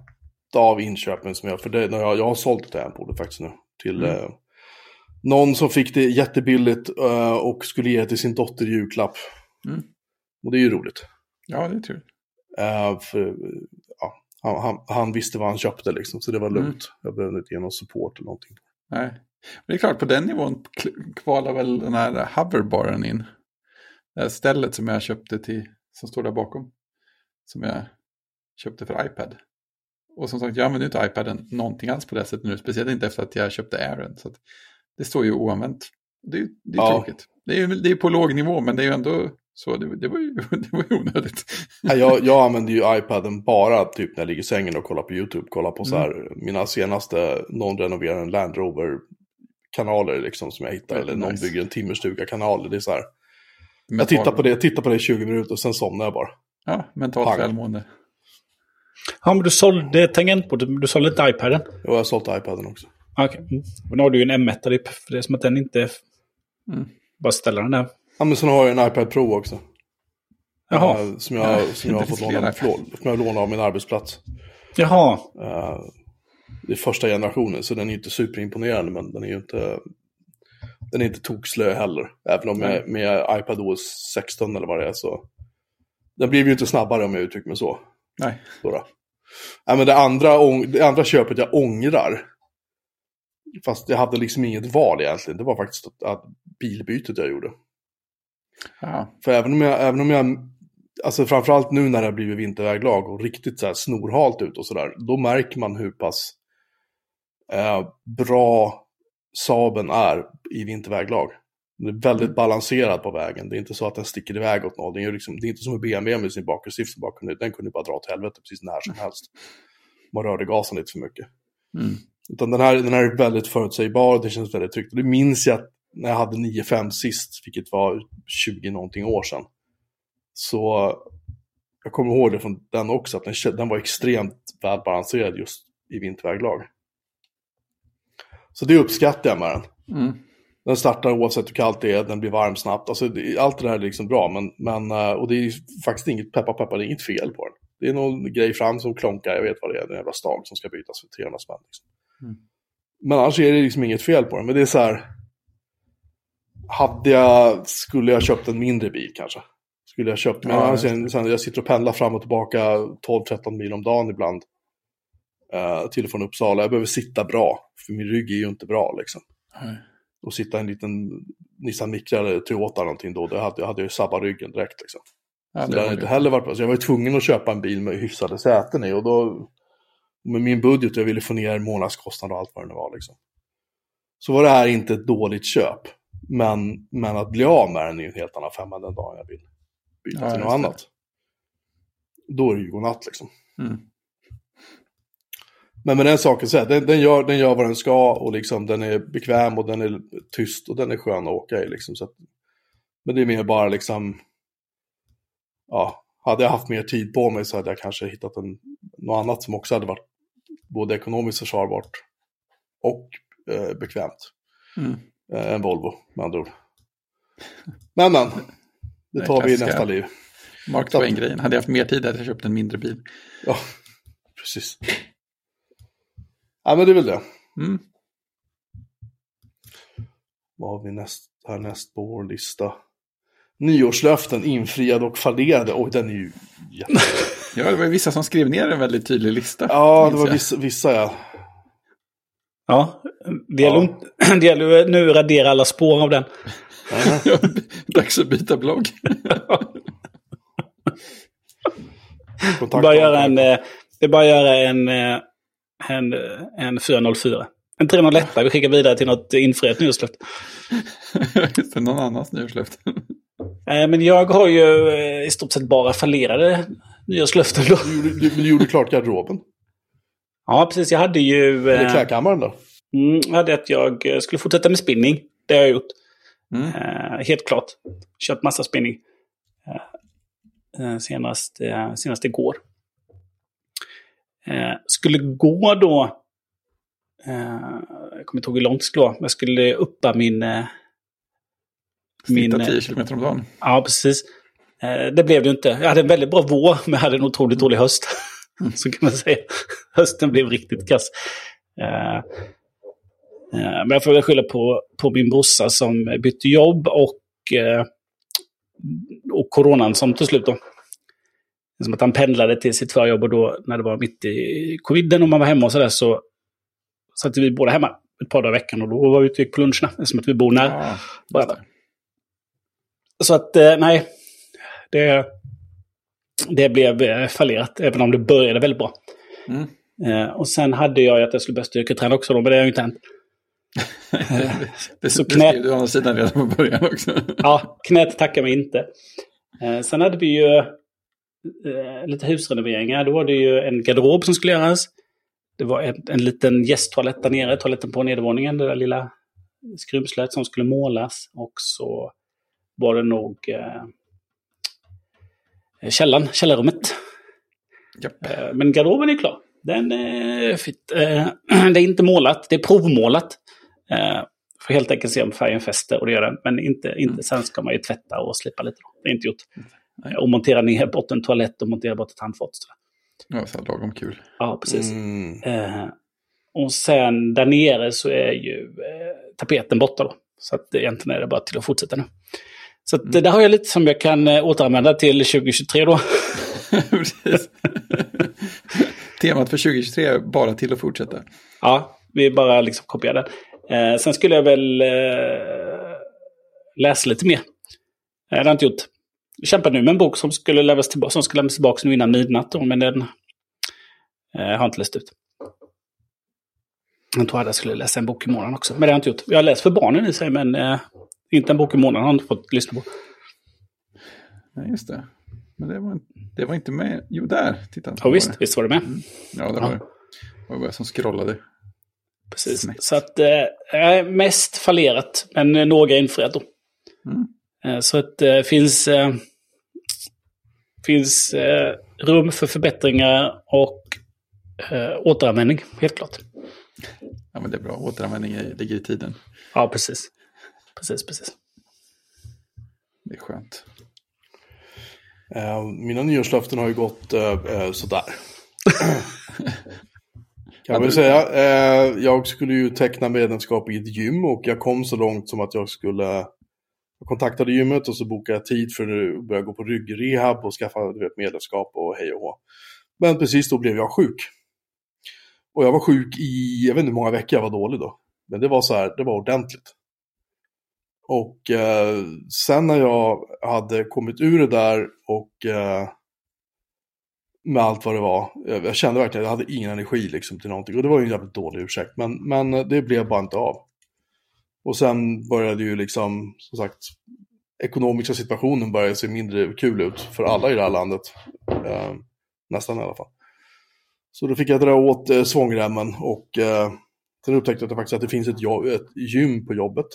av inköpen som jag, för det, när jag, jag har sålt ett tangentbordet faktiskt nu. Till Mm. eh, någon som fick det jättebilligt eh, och skulle ge det till sin dotter i julklapp. Mm. Och det är ju roligt. Ja, det är tur. Eh, för, eh, ja, han, han, han visste vad han köpte liksom, så det var lugnt. Mm. Jag behövde inte ge någon support eller någonting. Nej. Men det är klart, på den nivån kvalar väl den här hoverbaren in. Det här stället som jag köpte till, som står där bakom. Som jag köpte för iPad. Och som sagt, jag använder inte iPaden någonting alls på det sättet nu. Speciellt inte efter att jag köpte Airen. Så det står ju oanvänt. Det är ju det är Ja. tråkigt. Det är det är på låg nivå, men det är ju ändå så. Det, det, var, ju, det var ju onödigt. Jag, jag använder ju iPaden bara typ när jag ligger i sängen och kollar på YouTube. Kollar på så Mm. här, mina senaste någon-renoverade Land Rover-kanaler liksom som jag hittar. Eller någon nice. bygger en timmerstuga-kanal. Det är så här. Mental, Jag tittar på det, tittar på det i 20 minuter och sen somnar jag bara. Ja, mentalt Pang. välmående. Ja, men du sålde tangentbordet, men du sålde inte iPaden? Och jag har sålt iPaden också. Okej. Mm. Och nu har du ju en M1 -dipp, för det är som att den inte... Mm. Bara ställa den där. Ja, men sen har jag en iPad Pro också. Jaha. Eh, som jag, Ja, som jag har fått låna, som jag har lånat av min arbetsplats. Jaha. Eh, det är första generationen, så den är inte superimponerande, men den är ju inte... Den är inte tokslö heller. Även om med, med iPad OS 16 eller vad det är så... Den blev ju inte snabbare om jag uttrycker mig så. Nej, Då då. Nej, men det, andra, det andra köpet jag ångrar, fast jag hade liksom inget val egentligen, det var faktiskt att, att bilbytet jag gjorde. Ja. För även om jag, även om jag alltså framförallt nu när det har blivit vinterväglag och riktigt så här snorhalt ut och sådär, då märker man hur pass eh, bra Saben är i vinterväglag. Den är väldigt balanserad på vägen. Det är inte så att den sticker iväg åt något. Den är liksom, det är inte som en BMW med sin bakhjulsdrift bara kunde, den kunde bara dra åt helvete precis när som helst. Man rörde gasen lite för mycket. Mm. Utan den här, den här är väldigt förutsägbar det känns väldigt tryggt. Och det minns jag när jag hade 9-5 sist, vilket var 20 någonting år sedan. Så jag kommer ihåg det från den också, att den, den var extremt välbalanserad just i vinterväglag. Så det uppskattar jag med den. Mm. Den startar oavsett hur kallt det är, den blir varm snabbt. Alltså, det, allt det där är liksom bra, men, men, eh, och det är faktiskt inget, peppa peppa, det är inget fel på den. Det är någon grej fram som klonkar, jag vet vad det är, det är en jävla stag som ska bytas för 300 spänn. Liksom. Mm. Men annars är det liksom inget fel på den, men det är så här, hade jag, skulle jag köpt en mindre bil kanske? Skulle jag köpt, men Ja, sen, sen, jag sitter och pendlar fram och tillbaka 12-13 mil om dagen ibland. eh, till och från Uppsala, jag behöver sitta bra, för min rygg är ju inte bra liksom Nej. och sitta i en liten Nissan Micra eller Toyota eller någonting då, det hade, jag hade ju sabbat ryggen direkt liksom. Ja, Så det hade inte heller varit bra. Så jag var ju tvungen att köpa en bil med hyfsade säten i och då med min budget, jag ville få ner månadskostnad och allt vad det nu var liksom. Så var det här inte ett dåligt köp. Men, men att bli av med den är ju en helt annan femma den dagen jag vill byta Ja, till något annat. Då är det ju godnatt liksom. Mm. Men med den saken så här, den, den, gör, den gör vad den ska och liksom den är bekväm och den är tyst och den är skön att åka i liksom. Så att, men det är mer bara liksom, ja, hade jag haft mer tid på mig så hade jag kanske hittat en, något annat som också hade varit både ekonomiskt försvarbart och eh, bekvämt. Mm. Eh, en Volvo med andra ord. Men men, det tar vi i nästa liv. Mark Twain-grejen. Hade jag haft mer tid hade jag köpt en mindre bil. Ja, precis. Ja men det är väl det. Mm. Vad har vi näst, härnäst på vår lista? Nyårslöften infriade och fallerade. Oj, den är ju jätte... Ja, det var vissa som skrev ner en väldigt tydlig lista. Ja, det var vissa, vissa ja. Ja, det gäller, Ja. inte- det gäller nu att radera alla spår av den. Ja, Dags att byta blogg. Bara göra en, eh, det är bara att göra en, eh, en, en 404. En 301 vi skickar vidare till något infriat nyårslöfte. Det, någon annans nyårslöfte. Eh, Men jag har ju eh, i stort sett bara fallerade nyårslöften då. Du gjorde, du, du gjorde klart garderoben. Ja, precis. Jag hade ju... Eller eh, klädkammaren då. Mm, hade att jag eh, skulle fortsätta med spinning. Det har jag gjort. Mm. Eh, helt klart. Kört massa spinning. Eh, eh, senast, eh, senast igår. Eh, skulle gå då... Jag kommer inte ihåg hur långt det skulle vara. Jag skulle uppa min... Eh, Snitta Min, eh, 10 km om dagen. ja, precis. Det blev det inte. Jag hade en väldigt bra vår, men jag hade en otroligt dålig höst. Så kan man säga. Hösten blev riktigt kass. Eh, men jag får väl skylla på, på min brorsa som bytte jobb och, eh, och coronan som till slut då. Som att han pendlade till sitt förjobb och då när det var mitt i coviden och man var hemma och sådär så satt vi båda hemma ett par dagar i veckan och då var vi ute och gick på luncherna. Eftersom att vi bor nära Ja, varandra. Så att, eh, nej. Det, det blev fallerat, även om det började väldigt bra. Mm. Och sen hade jag ju att jag skulle börja styrketräna också, då, men det har ju inte hänt. Det, Så det knä- skrev du å andra sidan redan från början också. Ja, knät tackar mig inte. Eh, sen hade vi ju eh, lite husrenoveringar. Då var det ju en garderob som skulle göras. Det var en, en liten gästtoalett där nere, toaletten på nedervåningen, det där lilla skrymslet som skulle målas. Och så var det nog eh, källaren, källarrummet. Eh, Men garderoben är klar. Den är fit. Eh, Det är inte målat, det är provmålat. Eh, Får helt enkelt se om färgen fäster och det gör den. Men inte, inte, sen ska man ju tvätta och slipa lite. Det är inte gjort. Nej. Och montera ner bort en toalett och montera bort ett handfat. Ja, så lagom kul. Ja, precis. Mm. Eh, och sen där nere så är ju eh, tapeten borta då. Så att egentligen är det bara till att fortsätta nu. Så att, det där har jag lite som jag kan eh, återanvända till 2023 då. Temat för 2023 är bara till att fortsätta. Ja, vi bara liksom kopierar den. Eh, sen skulle jag väl eh, läsa lite mer. Eh, det har jag inte gjort. Jag kämpar nu med en bok som skulle lämnas tillbaka, som skulle lämnas tillbaka nu innan midnatt. Då, men den eh, har inte läst ut. Jag tror att jag skulle läsa en bok i månaden också. Men det har jag inte gjort. Jag har läst för barnen i sig, men eh, inte en bok i månaden har jag inte fått lyssna på. Nej, just det. Men det var, det var inte med. Jo, där. Titta. Ja, visst, visst var det med. Ja, det var det. Det var jag som scrollade. Precis. Snyggt. Så att eh, mest fallerat, men några infriat då. Mm. Eh, så att det finns, eh, finns eh, rum för förbättringar och eh, återanvändning, helt klart. Ja, men det är bra. Återanvändning är- ligger i tiden. Ja, precis. Precis, precis. Det är skönt. Eh, mina nyårslöften har ju gått eh, sådär. kan man säga. Eh, jag skulle ju teckna medlemskap i ett gym och jag kom så långt som att jag skulle jag kontaktade gymmet och så bokade jag tid för att börja gå på ryggrehab och skaffa du vet, medlemskap och hej och hå. Men precis då blev jag sjuk. Och jag var sjuk i, jag vet inte hur många veckor jag var dålig då. Men det var så här, det var ordentligt. Och eh, sen när jag hade kommit ur det där och eh, med allt vad det var. Jag, kände verkligen att jag hade ingen energi liksom till någonting. Och det var ju en jävligt dålig ursäkt. Men, men det blev bara inte av. Och sen började ju liksom, som sagt, ekonomiska situationen började se mindre kul ut för alla i det här landet. Eh, nästan i alla fall. Så då fick jag dra åt eh, svångremmen och eh, sen upptäckte jag faktiskt att det finns ett, jobb, ett gym på jobbet.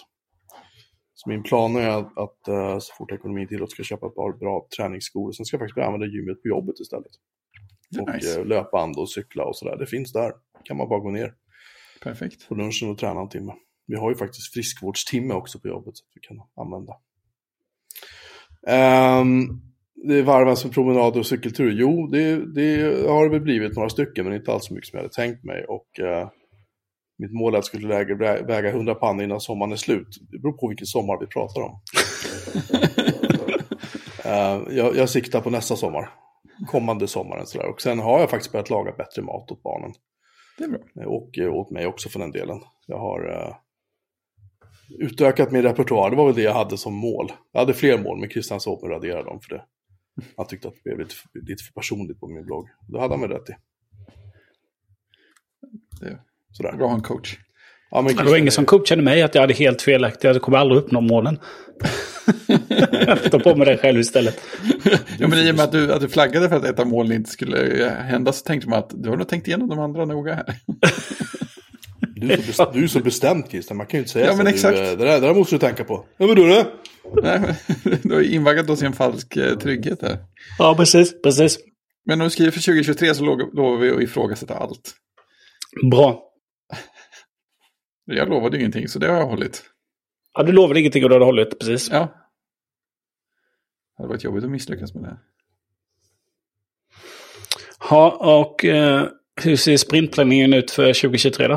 Så min plan är att, att eh, så fort ekonomin tillåter ska jag köpa ett par bra träningsskor. Sen ska jag faktiskt börja använda gymmet på jobbet istället. Och Nice. eh, löpband och cykla och sådär. Det finns där. kan man bara gå ner Perfekt. på lunchen och träna en timme. Vi har ju faktiskt friskvårdstimme också på jobbet så att vi kan använda. Um, det varvas med promenader och cykeltur. Jo, det, det har det väl blivit några stycken, men inte alls så mycket som jag hade tänkt mig. Och eh, mitt mål är att skulle lägga, väga 100 pannor innan sommaren är slut. Det beror på vilken sommar vi pratar om. Eh, jag, jag siktar på nästa sommar. Kommande sommaren sådär. Och sen har jag faktiskt börjat laga bättre mat åt barnen. Det är bra. Och eh, åt mig också för den delen. Jag har eh, utökat min repertoar. Det var väl det jag hade som mål. Jag hade fler mål, men Christian sa åt mig radera dem för det. Han tyckte att det blev lite, lite för personligt på min blogg. Det hade han väl rätt i. Det är Sådär. bra att ha en coach. Ja, men Det var ingen som coachade mig att jag hade helt felaktigt. Jag kommer aldrig uppnå målen. jag får ta på mig det själv istället. Ja, men i och med att du, att du flaggade för att ett av målen inte skulle hända så tänkte man att du har nog tänkt igenom de andra noga här. Du är, så bestämt, du är så bestämt Christian, man kan ju inte säga Ja, så. men Du, exakt. eh, det, där, det där måste du tänka på. Ja, men du det? Nej, men du har invaggat oss i en falsk eh, trygghet här. Ja, precis. precis. Men om du skriver för 2023 så lov- lovar vi att ifrågasätta allt. Bra. Jag lovade ingenting, så det har jag hållit. Ja, du lovade ingenting och du hade hållit. Precis. Ja. Det hade varit jobbigt att misslyckas med det. Ja, och eh, hur ser sprintplaneringen ut för 2023 då?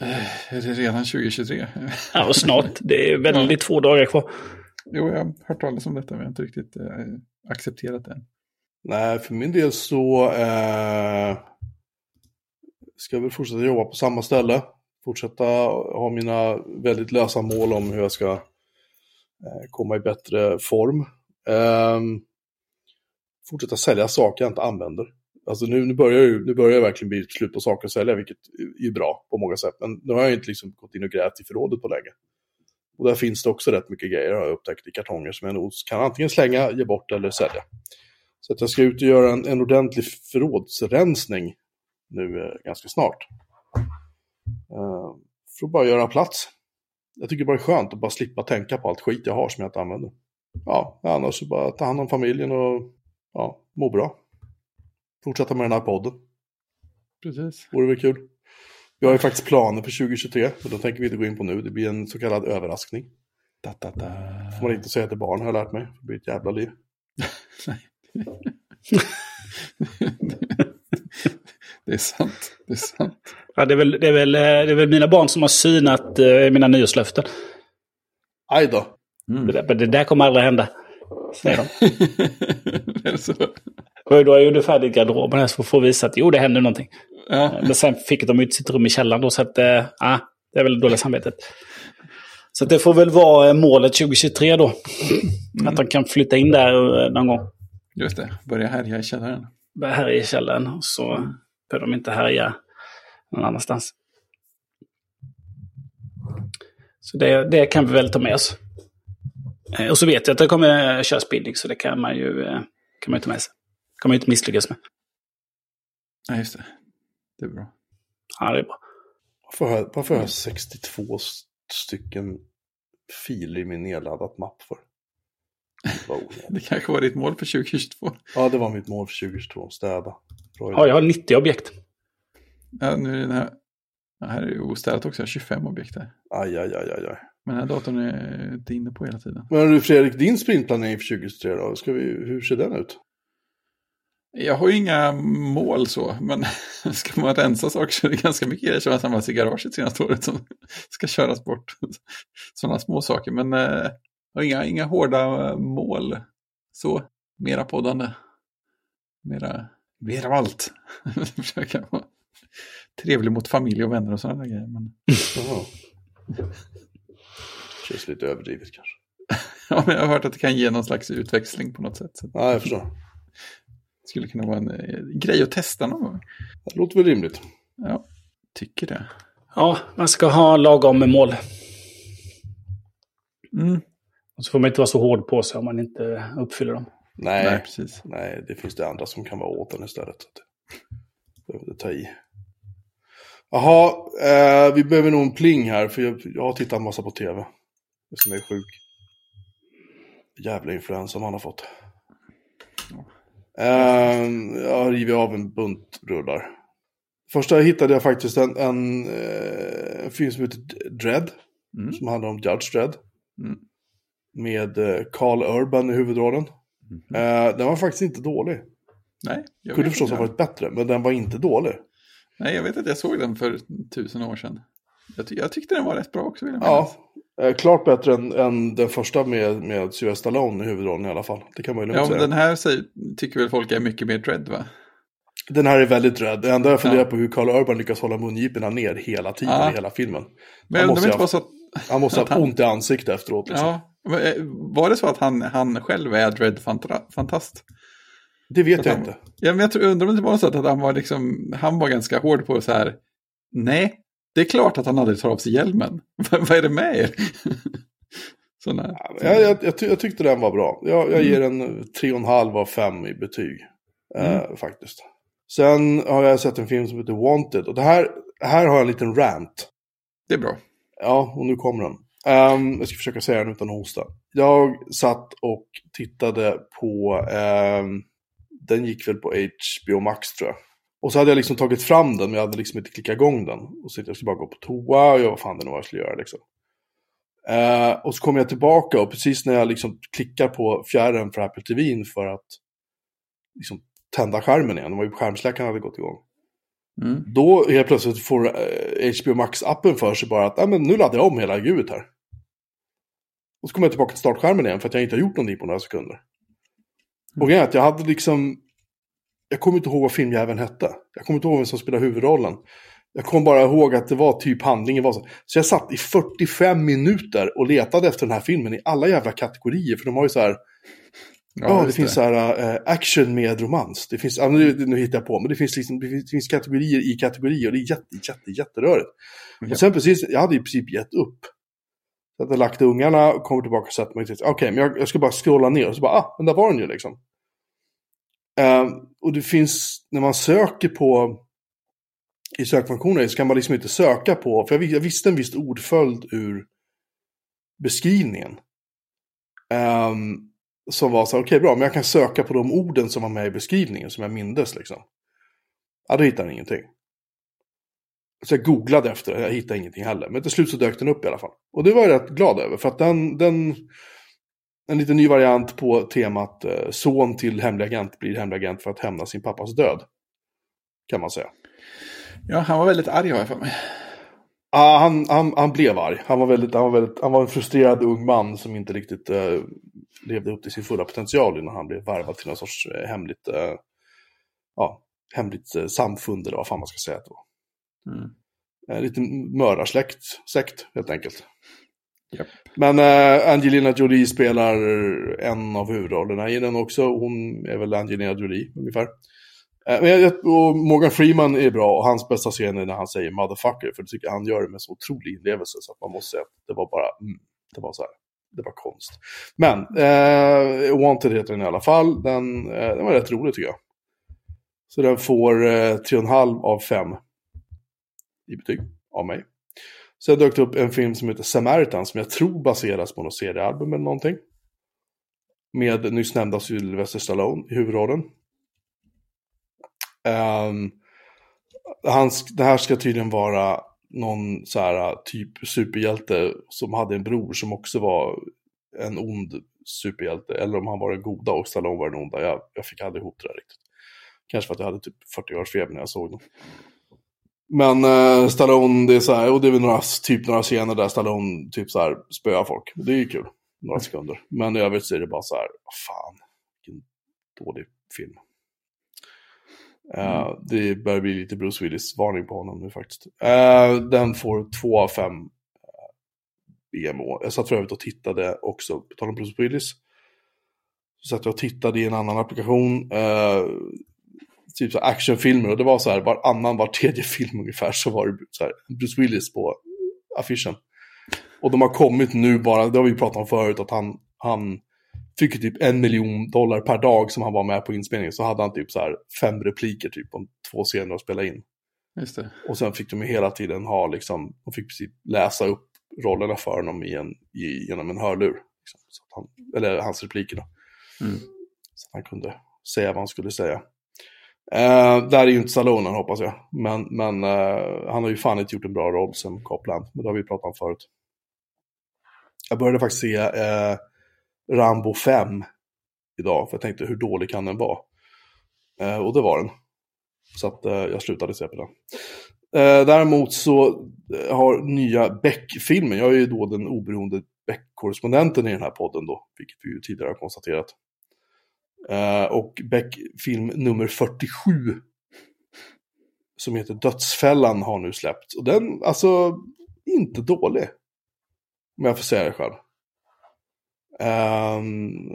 Eh, Är det redan 2023? Ja, och snart. Det är väldigt få dagar kvar. Jo, jag har hört talas om detta, men jag har inte riktigt eh, accepterat det än. Nej, för min del så eh, ska jag väl fortsätta jobba på samma ställe. Fortsätta ha mina väldigt lösa mål om hur jag ska eh, komma i bättre form. Ehm, fortsätta sälja saker jag inte använder. Alltså nu, nu, börjar ju, nu börjar jag verkligen bli slut på saker att sälja, vilket är bra på många sätt. Men nu har jag inte liksom gått in och grävt i förrådet på länge. Och där finns det också rätt mycket grejer har jag upptäckt i kartonger som jag nog kan antingen slänga, ge bort eller sälja. Så att jag ska ut och göra en, en ordentlig förrådsrensning nu eh, ganska snart. Eh, för att bara göra plats. Jag tycker bara det är skönt att bara slippa tänka på allt skit jag har som jag inte använder. Ja, annars så bara ta hand om familjen och ja, må bra. Fortsätta med den här podden. Precis. Vore väl kul. Vi har ju faktiskt planer för 2023, men de tänker vi inte gå in på nu. Det blir en så kallad överraskning. Da, da, da. Får man inte säga till barn har jag lärt mig. Det blir ett jävla liv. det är sant. Det är sant. Ja, det, är väl, det, är väl, eh, det är väl mina barn som har synat eh, mina nyårslöften. Aj då. Mm. Det, där, det där kommer aldrig hända. Säger de. är det så? Och då har jag gjort färdigt garderoben här så får visa att jo, det händer någonting. Ja. Men sen fick de ut sitt rum i källaren då, så att, eh, det är väl dåligt samvetet. Så det får väl vara eh, målet 2023 då. Att de kan flytta in där eh, någon gång. Just det, börja härja i källaren. Här i källaren. Så behöver de inte härja någon annanstans. Så det, det kan vi väl ta med oss. Eh, Och så vet jag att det kommer köra spinning, så det kan man ju eh, kan man ju ta med sig. kan man ju inte misslyckas med. Ja, just det. Det är bra. Ja, det är bra. Varför har, jag- varför har jag 62 stycken filer i min nedladdat mapp för? Det. Det kanske var ditt mål för 2022. Ja, det var mitt mål för 2022. Städa. Ja, jag har 90 objekt. Ja, nu är den här... Ja, här är ju ostädat också. Jag har 25 objekt här. Aj, aj, aj, aj, aj. Men den här datorn är inte inne på hela tiden. Men du Fredrik, din sprintplanering för 2023 då? Ska vi, hur ser den ut? Jag har ju inga mål så, men ska man rensa saker så är det ganska mycket grejer som har samlats i garaget senaste året som ska köras bort. Sådana små saker, men eh, jag har inga, inga hårda mål. Så, mera poddande. Mera, mer av allt. Försöka vara trevlig mot familj och vänner och sådana där grejer. Men. Känns lite överdrivet kanske. ja, men jag har hört att det kan ge någon slags utväxling på något sätt. Så. Ja, jag förstår. Skulle kunna vara en eh, grej att testa någon gång. Det låter väl rimligt. Ja, tycker det. Ja, man ska ha lagom med mål. Mm. Och så får man inte vara så hård på sig om man inte uppfyller dem. Nej, Nej, nej, precis. det finns det andra som kan vara åt den istället. Det behöver inte ta i. Jaha, eh, vi behöver nog en pling här, för jag, jag har tittat en massa på tv. Det som är sjuk. Jävla influensa man har fått. Eh, jag har rivit av en bunt rullar. Första hittade jag faktiskt en, en, eh, en film som heter Dread. Mm. Som handlar om Judge Dredd. Mm. Med eh, Carl Urban i huvudrollen. Mhm. Eh, den var faktiskt inte dålig. Nej, jag Kunde förstås ha varit bättre, men den var inte dålig. Nej, jag vet att jag såg den för tusen år sedan. Jag, ty jag tyckte den var rätt bra också. Vill jag Ja, eh, klart bättre än, än den första med, med Sylvester Stallone i huvudrollen i alla fall. Det kan man ju lugnt ja säga. men Den... den här säger, tycker väl folk är mycket mer dread va? här är väldigt rädd. Det enda jag funderar Ja. på hur Carl Urban lyckas hålla mungiporna ner hela tiden Ja. i hela filmen. Men det måste inte ha- vara så att, Han måste ha han- ont i ansiktet efteråt. Liksom. ja, eh, var det så att han, han själv är dread fanta- fantast? Det vet Att jag han- inte. Ja, men jag tror, undrar om det var så att han var liksom, han var ganska hård på så här, nej, det är klart att han aldrig tar av sig hjälmen. Vad är det med er? Såna, Jag, jag, jag, ty- jag tyckte den var bra. Jag, jag Mm. ger en 3,5 av 5 i betyg. Eh, faktiskt. Sen har jag sett en film som heter Wanted. Och det här, här har jag en liten rant. Det är bra. Ja, och nu kommer den. Um, jag ska försöka säga den utan att hosta. Jag satt och tittade på, um, den gick väl på HBO Max tror jag. Och så hade jag liksom tagit fram den, men jag hade liksom inte klickat igång den. Och så tänkte jag, jag skulle bara gå på toa och jag vad fan det nu var jag skulle göra liksom. Uh, och så kom jag tillbaka och precis när jag liksom klickar på fjärren för Apple TV för att liksom tända skärmen igen, det var ju skärmsläckaren hade gått igång. Mm. Då helt plötsligt får eh, HBO Max-appen för sig bara att ah, men nu laddar jag om hela ljudet här. Och så kommer jag tillbaka till startskärmen igen för att jag inte har gjort någonting på några sekunder. Och grejen är att jag hade liksom... Jag kommer inte ihåg vad filmjäveln hette. Jag kommer inte ihåg vem som spelade huvudrollen. Jag kommer bara ihåg att det var typ handlingen var så. Så jag satt i 45 minuter och letade efter den här filmen i alla jävla kategorier. För de har ju så här... Ja, det just finns så här äh, action med romans. Det finns, ja, nu, nu hittar jag på, men det finns, liksom, det finns, det finns kategorier i kategorier och det är jätte, jätte, jätterörigt. Ja. Och sen precis, jag hade i princip gett upp. Så att jag lagt ungarna och kommer tillbaka och sätter mig och okej, men jag, jag ska bara scrolla ner och så bara, ah, men där var den ju liksom. Ehm, och det finns, när man söker på, i sökfunktionen så kan man liksom inte söka på, för jag, jag visste en viss ordföljd ur beskrivningen. Ehm, som var så här, okej bra, men jag kan söka på de orden som var med i beskrivningen som jag mindes liksom. Ja, då hittade han ingenting. Så jag googlade efter det, jag hittade ingenting heller. Men till slut så dök den upp i alla fall. Och det var jag rätt glad över, för att den, den en liten ny variant på temat eh, son till hemlig agent blir hemlig agent för att hämna sin pappas död. Kan man säga. Ja, han var väldigt arg har jag för mig. Ja, han, han, han blev arg. Han var, väldigt, han, var väldigt, han var en frustrerad ung man som inte riktigt eh, levde upp till sin fulla potential innan han blev värvad till någon sorts eh, hemligt, eh, ja, hemligt eh, samfund eller vad fan man ska säga att det var. Mm. En liten mördarsläkt, sekt helt enkelt. Japp. Men eh, Angelina Jolie spelar en av huvudrollerna i den också. Hon är väl Angelina Jolie ungefär. Eh, och Morgan Freeman är bra och hans bästa scen är när han säger motherfucker. För det tycker jag han gör det med så otrolig inlevelse så att man måste säga att det var bara, mm, det var så här. Det var konst. Men, eh, Wanted heter den i alla fall. Den, eh, den var rätt rolig tycker jag. Så den får eh, 3,5 av 5 i betyg av mig. Sen dök det upp en film som heter Samaritan som jag tror baseras på något seriealbum eller någonting. Med nyss nämnda Sylvester Stallone i huvudrollen. Um, han, det här ska tydligen vara någon så här äh, typ superhjälte som hade en bror som också var en ond superhjälte. Eller om han var den goda och Stallone var den onda. Jag, jag fick aldrig ihop det där riktigt. Kanske för att jag hade typ 40 års feber när jag såg den. Men eh, Stallone, det är så här, och det är väl några, typ några scener där Stallone typ så här spöar folk. Det är ju kul, några sekunder. Men i övrigt så är det bara så här, vad fan, vilken dålig film. Eh, det börjar bli lite Bruce Willis-varning på honom nu faktiskt. Eh, den får två av fem eh, BMO. Jag satt för övrigt och tittade också, på tal om Bruce Willis. Så att jag tittade i en annan applikation, eh, typ så actionfilmer. Och det var så här, varannan, var tredje film ungefär så var det så här, Bruce Willis på affischen. Och de har kommit nu bara, det har vi pratat om förut, att han, han fick ju typ en miljon dollar per dag som han var med på inspelningen. Så hade han typ så här fem repliker typ om två scener att spela in. Just det. Och sen fick de ju hela tiden ha liksom, de fick precis läsa upp rollerna för honom i en, i, genom en hörlur. Liksom, så att han, eller hans repliker då. Mm. Så att han kunde säga vad han skulle säga. Eh, där är ju inte Stallone hoppas jag. Men, men eh, han har ju fan inte gjort en bra roll som Copland. Men det har vi pratat om förut. Jag började faktiskt se eh, Rambo 5 idag. För jag tänkte hur dålig kan den vara? Eh, och det var den. Så att eh, jag slutade se på den. Eh, däremot så eh, har nya Beck-filmen, jag är ju då den oberoende Beck-korrespondenten i den här podden då, vilket vi ju tidigare har konstaterat. Eh, och Beck-film nummer 47, som heter Dödsfällan, har nu släppts. Och den, alltså, inte dålig. Om jag får säga det själv. Um,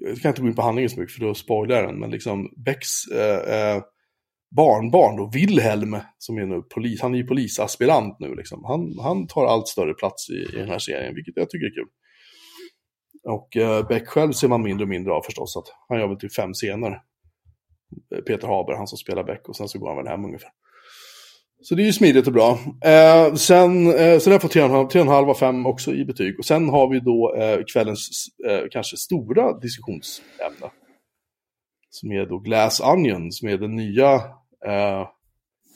jag kan inte gå in på handlingen så mycket för då spoilar jag den, men liksom Becks uh, uh, barnbarn då, Wilhelm, som är nu polis, han är ju polisaspirant nu liksom. Han, han tar allt större plats i, i den här serien, vilket jag tycker är kul. Och uh, Beck själv ser man mindre och mindre av förstås, att han gör väl typ fem scener. Peter Haber, han som spelar Beck, och sen så går han väl hem ungefär. Så det är ju smidigt och bra. Eh, sen, eh, så den får 3,5 av 5 också i betyg. Och sen har vi då eh, kvällens eh, kanske stora diskussionsämne. Som är då Glass Onion, som är den nya eh,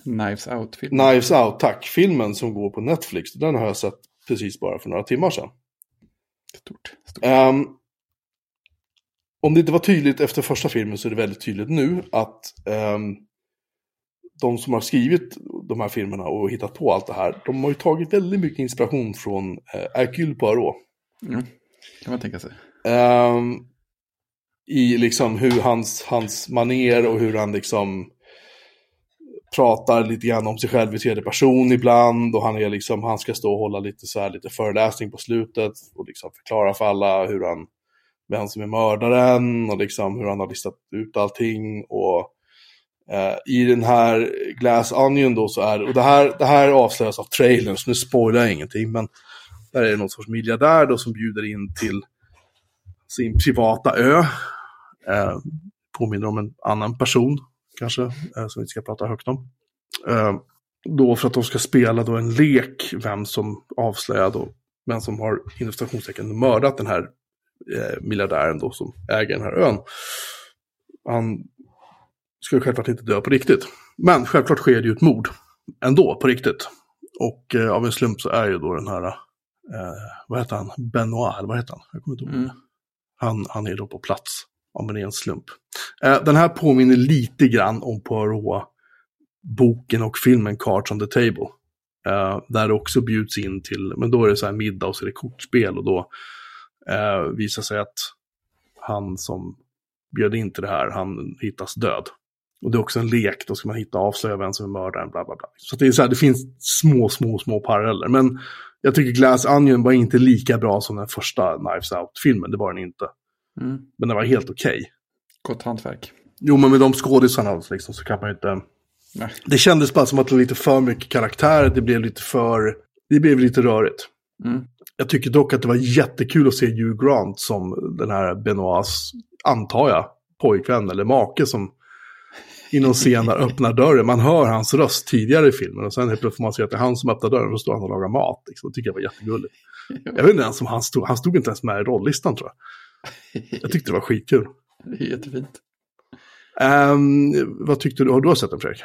Knives Out-film. Knives Out, tack, filmen som går på Netflix. Den har jag sett precis bara för några timmar sedan. Stort. stort. Ehm, om det inte var tydligt efter första filmen så är det väldigt tydligt nu att ehm, de som har skrivit de här filmerna och hittat på allt det här, de har ju tagit väldigt mycket inspiration från eh, Hercule Poirot. Mm. Kan man tänka sig. Ehm, I liksom hur hans, hans maner och hur han liksom pratar lite grann om sig själv i tredje person ibland och han är liksom, han ska stå och hålla lite så här lite föreläsning på slutet och liksom förklara för alla hur han, vem som är mördaren och liksom hur han har listat ut allting och eh, i den här Glass Onion då så är och det här, det här avslöjas av trailern så nu spoilar jag ingenting men där är det någon sorts miljardär då som bjuder in till sin privata ö. Eh, påminner om en annan person kanske, eh, som vi inte ska prata högt om. Eh, då för att de ska spela då en lek, vem som avslöjar då, vem som har inom stationstecken, mördat den här eh, miljardären då som äger den här ön. Han ska ju självklart inte dö på riktigt. Men självklart sker det ju ett mord ändå på riktigt. Och eh, av en slump så är ju då den här, eh, vad heter han, Benoit, vad heter han? Jag kommer inte ihåg. Mm. Han, han är då på plats av en ren slump. Eh, den här påminner lite grann om Poirot-boken och filmen Cards on the Table. Eh, där det också bjuds in till, men då är det så här middag och så är det kortspel och då eh, visar sig att han som bjöd in till det här, han hittas död. Och det är också en lek, då ska man hitta och avslöja vem som är mördaren, bla bla bla. Så det är så här, det finns små, små, små paralleller. Men jag tycker Glass Onion var inte lika bra som den första Knives Out-filmen, det var den inte. Mm. Men den var helt okej. Gott hantverk. Jo, men med de skådisarna liksom, så kan man ju inte... Nej. Det kändes bara som att det var lite för mycket karaktär, det blev lite för... Det blev lite rörigt. Mm. Jag tycker dock att det var jättekul att se Hugh Grant som den här Benoits, antar jag, pojkvän eller make som i någon scen där öppnar dörren. Man hör hans röst tidigare i filmen och sen helt plötsligt får man se att det är han som öppnar dörren och så står han och lagar mat. Liksom. Det tycker jag var jättegulligt. Jag vet inte ens om han stod, han stod inte ens med i rollistan tror jag. Jag tyckte det var skitkul. Det är jättefint. Ehm, vad tyckte du? Har du sett den Fredrik?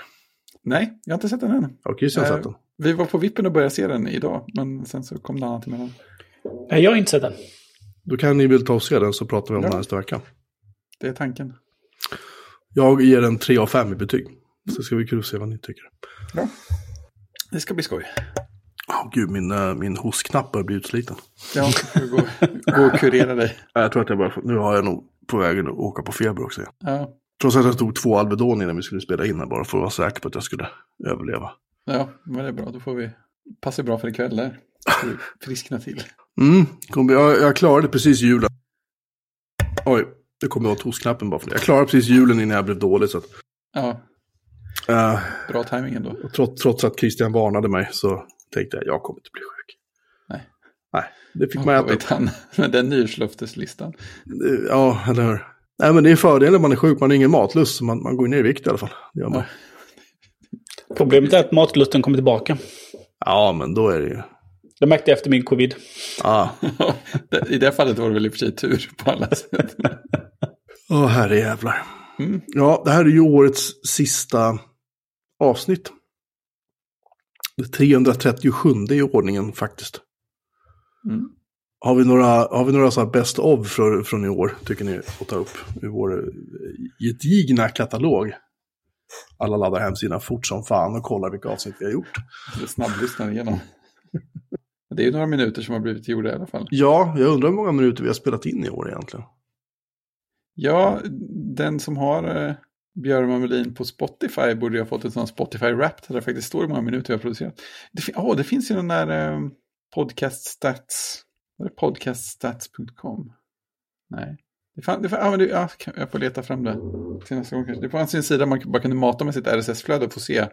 Nej, jag har inte sett den än. Har Christian Eh, sett den? Vi var på vippen att börja se den idag, men sen så kom det annat emellan. Nej, jag har inte sett den. Då kan ni väl ta och se den så pratar vi om Ja. den nästa vecka. Det är tanken. Jag ger den 3 av 5 i betyg. Så ska vi kul att se vad ni tycker. Bra. Det ska bli skoj. Åh gud, min, eh, min hostknapp börjar bli utsliten. Ja, jag gå, gå och kurera dig. Ja, Jag tror att jag bara, nu har jag nog på vägen att åka på feber också. igen. Ja, Trots att jag tog två Alvedon innan vi skulle spela in här bara för att vara säker på att jag skulle överleva. ja men det är bra. Då får vi... Passar bra för ikväll där. Friskna till. Mm, jag, jag klarade precis julen. Oj, Det kommer åt hosknappen bara för det. Jag klarade precis julen innan jag blev dålig. Så att, Ja, eh, bra timing ändå. trots, trots att Christian varnade mig så tänkte jag jag kommer inte bli sjuk. Nej. Nej, det fick man äta vet han med den nyårslöfteslistan? Ja, eller hur? Nej, men det är fördelen när man är sjuk. Man har ingen matlust. så Man, man går ner i vikt i alla fall. Det gör man. Problemet är att matlusten kommer tillbaka. Ja, men då är det ju... Det märkte jag efter min covid. Ja, Det- I det fallet var det väl i och för sig tur på alla sätt. Åh, herrejävlar. Mm. Ja, det här är ju årets sista avsnitt. Det 337 i ordningen faktiskt. Mm. Har vi några, har vi några så här best of från, från i år, tycker ni, att ta upp ur vår eh, gedigna katalog? Alla laddar hem sina fort som fan och kollar vilka avsnitt vi har gjort. Det snabblyssnar igenom. Det är ju några minuter som har blivit gjorda i alla fall. Ja, jag undrar hur många minuter vi har spelat in i år egentligen. Ja, den som har eh, Björn Melin på Spotify borde ju ha fått en sån Spotify Wrapped där det faktiskt står hur många minuter jag har producerat. Det, åh, det finns ju den där eh, podcast stats. Var det podcaststats.com? Nej. Det fann, det fann, ja, men det, kan- jag får leta fram det till nästa gång kanske. Det fanns en sida man bara kunde mata med sitt RSS-flöde och få se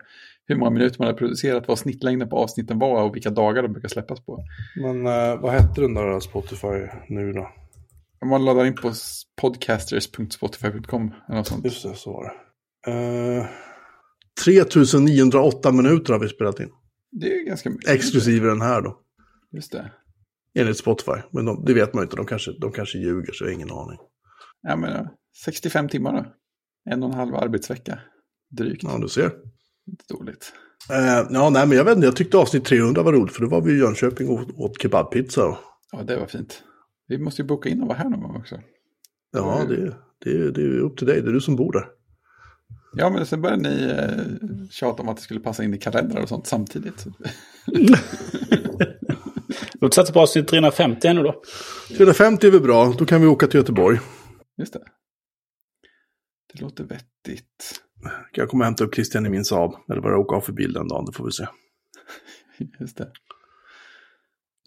hur många minuter man har producerat, vad snittlängden på avsnitten var och vilka dagar de brukar släppas på. Men eh, vad hette den där Spotify nu då? Om man laddar in på podcasters.spotify.com eller något sånt. Just det, så var det. Uh, 3908 minuter har vi spelat in. Det är ganska mycket. Exklusive den här då. Just det. Enligt Spotify. Men de, det vet man ju inte. De kanske, de kanske ljuger, så jag har ingen aning. Ja, men ja, 65 timmar då. En och en halv arbetsvecka. Drygt. Ja, du ser. Dåligt. Eh, ja, nej, men jag vet inte. Jag tyckte avsnitt 300 var roligt. För då var vi i Jönköping och åt, kebabpizza. Ja, det var fint. Vi måste ju boka in och vara här någon gång också. Ja, det, det, det är upp till dig. Det är du som bor där. Ja, men sen började ni eh, tjata om att det skulle passa in i kalendrar och sånt samtidigt. Låt oss satsa på avsnitt 350 ännu då. 350 är väl bra. Då kan vi åka till Göteborg. Just det. Det låter vettigt. Kan jag komma och hämta upp Christian i min Saab. Eller bara åka av för bil den dagen. Det får vi se. Just det.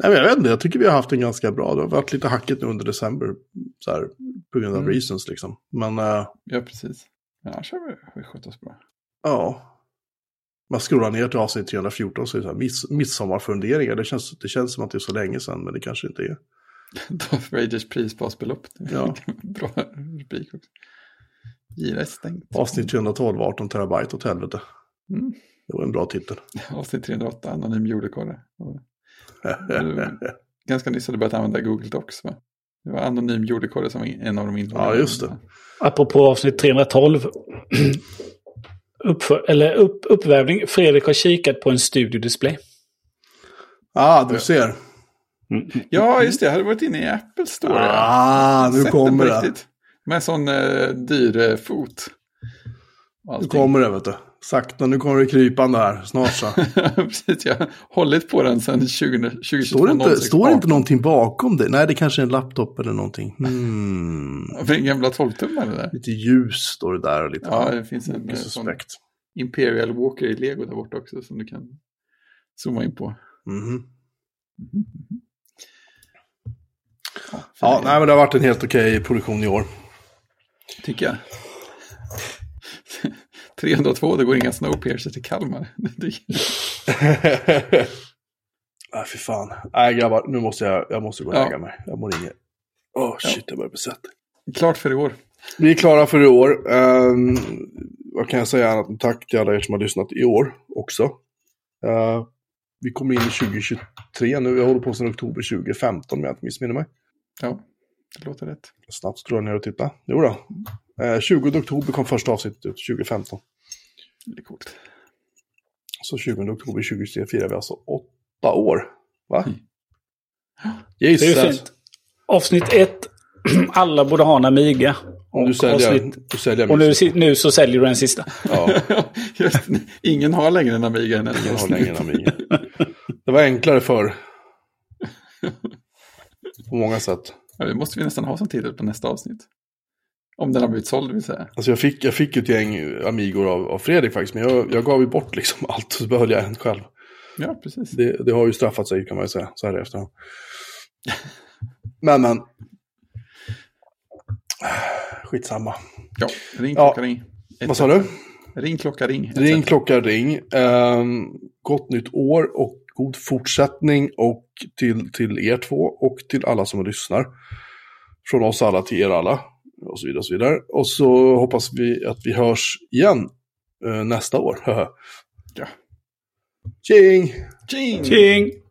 Nej, men jag vet inte, jag tycker vi har haft en ganska bra. Det har varit lite hackigt nu under december. Så här, på grund av Mm. reasons liksom. Men äh, Ja, precis. Men annars har vi, har vi skött oss bra. ja. Man scrollar ner till avsnitt 314 så är det så här, miss, midsommarfunderingar. Det känns, det känns som att det är så länge sedan, men det kanske inte är. Darth Vaders prisbasbelopp. Ja. bra rubrik också. Gira är stängt. Avsnitt 312, 18 terabyte åt helvete. Mm. Det var en bra titel. Avsnitt 308, anonym julekorre. Ganska nyss hade jag börjat använda Google Docs. Va? Det var anonym jordekorre som var en av de involverade. Ja, just det. Apropå avsnitt 312. Uppför, eller upp, uppvärmning. Fredrik har kikat på en studiodisplay. ah, du ser. Ja, just det. Jag hade varit inne i Apple Store. ja. Ah, nu kommer det. riktigt. Med sån eh, dyr eh, fot. Nu kommer det, vet du. Sakta, nu kommer det krypande här. Snart så. Precis, jag har hållit på den sedan 20, 2022. Står det inte, 06, står inte 18. någonting bakom det? Nej, det kanske är en laptop eller någonting. Hmm. En gamla 12-tummare där. Lite ljus står det där och lite Ja, det finns en eh, suspekt. Imperial Walker i Lego där borta också som du kan zooma in på. Mhm. Ja, Ja, fin nej, men det har varit en helt okej produktion i år. Tycker jag. 302, det går inga Snowpiercer till Kalmar. Nej, fy fan. Nej, grabbar, nu måste jag, jag måste gå och Ja. lägga mig. Jag mår inget. Åh, shit, jag börjar bli svettig. Klart för i år. Vi är klara för i år. Um, vad kan jag säga annat än tack till alla er som har lyssnat i år också. Eh, vi kommer in i 2023 nu. Jag håller på sedan oktober 2015 om jag inte missminner mig. Ja, det låter rätt. Snabbt scrollar ner och titta. Jo då. Eh, 20 oktober kom första avsnittet ut, 2015. Det är coolt. Så 20 oktober 2023 firar vi alltså åtta år. Va? Mm. Det är ju Jesus. fint. Avsnitt 1. Alla borde ha en Amiga. Om du säljer, avsnitt- du säljer Och nu, nu så säljer du den sista. Ja, Just, ingen har längre en Amiga än en ingen har längre en Amiga. Det var enklare förr. På många sätt. Ja, det måste vi nästan ha som titel på nästa avsnitt. Om den har blivit såld vill säga. Alltså jag fick, jag fick ett gäng Amigor av, av Fredrik faktiskt, men jag, jag gav ju bort liksom allt så behöll jag en själv. Ja, precis. Det, det har ju straffat sig kan man ju säga, så här i efterhand. Men, men. skitsamma. Ja, ring Ja. klocka ring. Ett- Vad sa du? Ring klocka ring. Ring klocka ring. Ehm, gott nytt år och god fortsättning och till, till er två och till alla som lyssnar. Från oss alla till er alla. Och så vidare och så vidare. Och så hoppas vi att vi hörs igen eh, nästa år. Ja. Tjing! Tjing! Tjing!